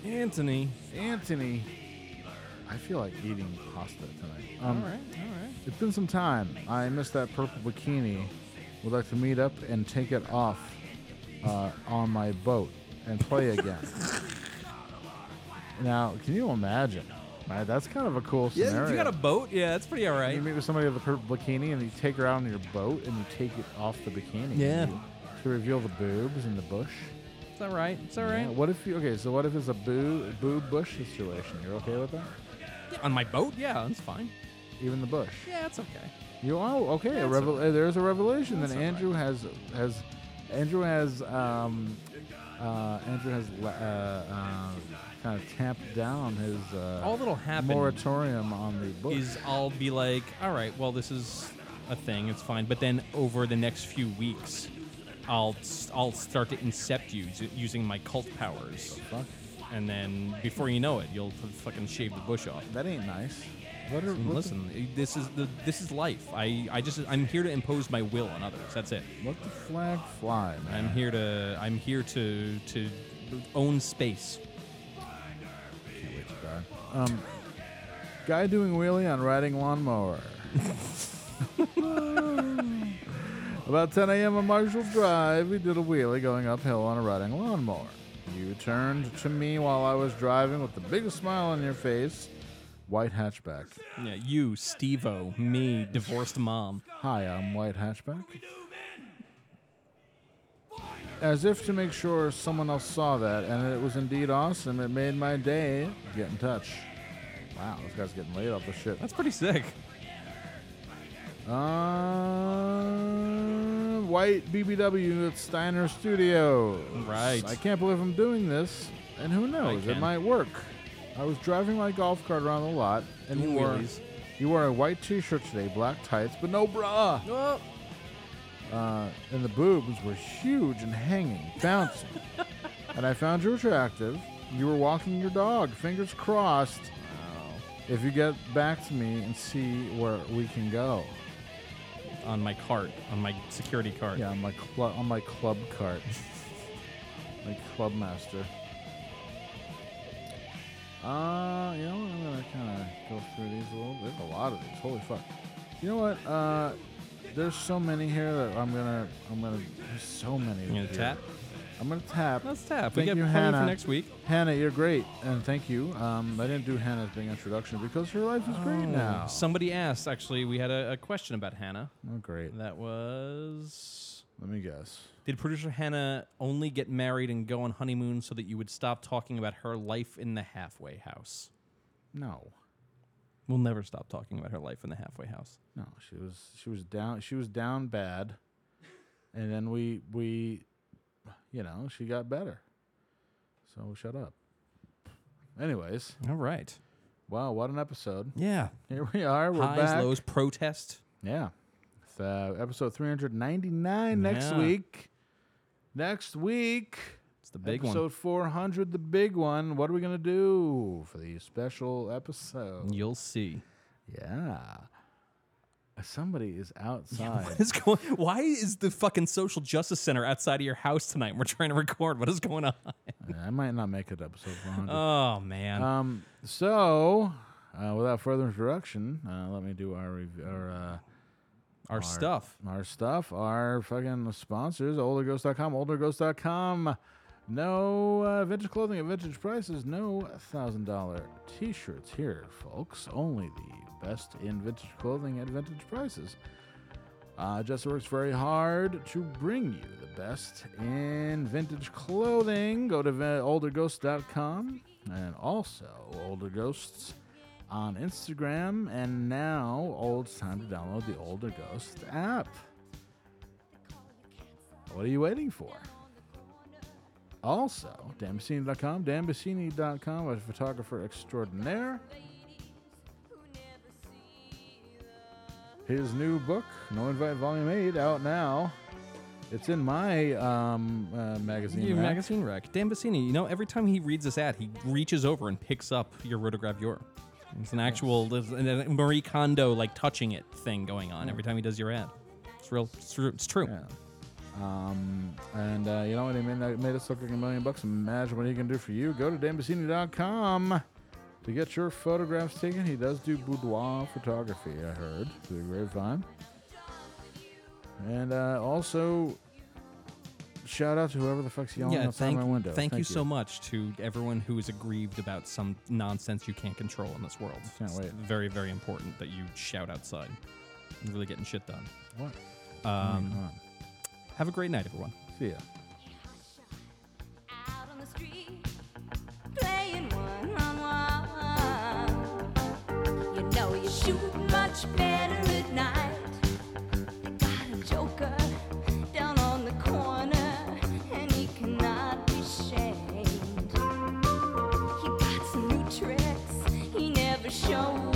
Speaker 6: Anthony.
Speaker 5: Anthony. I feel like eating pasta tonight. Um,
Speaker 6: all right. All right.
Speaker 5: It's been some time. I missed that purple bikini. Would like to meet up and take it off uh, on my boat and play again. now, can you imagine? Right, that's kind of a cool
Speaker 6: Yeah,
Speaker 5: scenario.
Speaker 6: if you got a boat, yeah, that's pretty all right.
Speaker 5: You meet with somebody with a purple bikini and you take her out on your boat and you take it off the bikini.
Speaker 6: Yeah.
Speaker 5: You- To reveal the boobs in the bush.
Speaker 6: It's all right. It's all right.
Speaker 5: Yeah, What if you okay? So what if it's a boo boob bush situation? You're okay with that?
Speaker 6: Yeah, on my boat, yeah, that's fine.
Speaker 5: Even the bush.
Speaker 6: Yeah, that's okay.
Speaker 5: You oh okay.
Speaker 6: Yeah,
Speaker 5: a
Speaker 6: it's
Speaker 5: revel- uh, there's a revelation
Speaker 6: That's
Speaker 5: that
Speaker 6: all right.
Speaker 5: Andrew has has Andrew has um uh Andrew has la- uh, uh, kind of tamped down his uh,
Speaker 6: All that'll happen
Speaker 5: moratorium on the book.
Speaker 6: Is I'll be like, all right, well, this is a thing. It's fine. But then over the next few weeks, I'll I'll start to incept you s- using my cult powers.
Speaker 5: Fuck.
Speaker 6: And then before you know it, you'll fucking shave the bush off.
Speaker 5: That ain't nice. What are, what
Speaker 6: Listen, i- this is the this is life. I, I just I'm here to impose my will on others. That's it.
Speaker 5: Let the flag fly, man.
Speaker 6: I'm here to I'm here to to own space.
Speaker 5: Can't wait to die. Um, Guy doing wheelie on riding lawnmower. About 10 a.m. on Marshall Drive, we did a wheelie going uphill on a riding lawnmower. You turned to me while I was driving with the biggest smile on your face. White hatchback.
Speaker 6: Yeah, you, Steve-O, me, divorced mom.
Speaker 5: Hi, I'm White Hatchback. As if to make sure someone else saw that and it was indeed awesome, it made my day. Get in touch. Wow, this guy's getting laid off the shit.
Speaker 6: That's pretty sick.
Speaker 5: Uh, White BBW at Steiner Studio.
Speaker 6: Right.
Speaker 5: I can't believe I'm doing this, and who knows, it might work. I was driving my golf cart around the lot, and you wore you wore a white T-shirt today, black tights, but no bra.
Speaker 6: Oh.
Speaker 5: Uh, and the boobs were huge and hanging, bouncing. and I found you attractive. You were walking your dog, fingers crossed. If you get back to me and see where we can go.
Speaker 6: On my cart, on my security cart.
Speaker 5: Yeah, on my cl- on my club cart. my club master. Uh, you know, what? I'm gonna kind of go through these a little. There's a lot of these. Holy fuck! You know what? Uh, there's so many here that I'm gonna. I'm gonna. There's so many.
Speaker 6: You gonna
Speaker 5: here.
Speaker 6: tap?
Speaker 5: I'm gonna tap.
Speaker 6: Let's tap. We
Speaker 5: Thank
Speaker 6: got
Speaker 5: you,
Speaker 6: plenty for next week.
Speaker 5: Hannah, you're great, and thank you. Um, I didn't do Hannah's big introduction because her life is great
Speaker 6: Oh,
Speaker 5: now.
Speaker 6: Somebody asked, actually, we had a, a question about Hannah.
Speaker 5: Oh, great.
Speaker 6: That was.
Speaker 5: Let me guess.
Speaker 6: Did producer Hannah only get married and go on honeymoon so that you would stop talking about her life in the halfway house?
Speaker 5: No.
Speaker 6: We'll never stop talking about her life in the halfway house.
Speaker 5: No, she was she was down she was down bad, and then we we, you know, she got better. So shut up. Anyways,
Speaker 6: All right.
Speaker 5: wow, what an episode!
Speaker 6: Yeah.
Speaker 5: Here we are. We're
Speaker 6: Highs,
Speaker 5: back.
Speaker 6: lows, protest.
Speaker 5: Yeah, it's, uh, episode three hundred ninety nine next week. Next week.
Speaker 6: The big one.
Speaker 5: episode four hundred, the big one. What are we gonna do for the special episode?
Speaker 6: You'll see.
Speaker 5: Yeah. Somebody is outside.
Speaker 6: What is going? Why is the fucking social justice center outside of your house tonight? We're trying to record. What is going on?
Speaker 5: I might not make it episode 400.
Speaker 6: Oh man.
Speaker 5: Um. So, uh, without further introduction, uh, let me do our review. Our, uh,
Speaker 6: Our stuff.
Speaker 5: Our stuff. Our fucking sponsors. Olderghost.com. Olderghost.com. No uh, vintage clothing at vintage prices. No thousand dollar T-shirts here, folks. Only the best in vintage clothing at vintage prices. Uh, works very hard to bring you the best in vintage clothing. Go to olderghosts.com and also Older Ghosts on Instagram. And now, oh, it's time to download the Older Ghost app. What are you waiting for? Also, danbassini.com, danbassini.com, a photographer extraordinaire. His new book, No Invite Volume 8, out now. It's in my um, uh, magazine.
Speaker 6: Your
Speaker 5: rack.
Speaker 6: magazine rack. Dan Bassini, you know, every time he reads this ad, he reaches over and picks up your rotogravure. It's an actual there's a Marie Kondo like touching it thing going on every time he does your ad. It's real. It's true. It's true.
Speaker 5: Um, and uh, you know what? He made, that- made us look like a million bucks. Imagine what he can do for you. Go to danbassini.com to get your photographs taken. He does do boudoir photography, I heard, through the grapevine. And uh, also, shout out to whoever the fuck's yelling
Speaker 6: yeah,
Speaker 5: outside
Speaker 6: thank,
Speaker 5: my window.
Speaker 6: thank, you so much to everyone who is aggrieved about some nonsense you can't control in this world.
Speaker 5: Can't
Speaker 6: It's
Speaker 5: wait.
Speaker 6: Very, very important that you shout outside. You're really getting shit done.
Speaker 5: What?
Speaker 6: Um. Have a great night, everyone.
Speaker 5: See ya.
Speaker 18: playing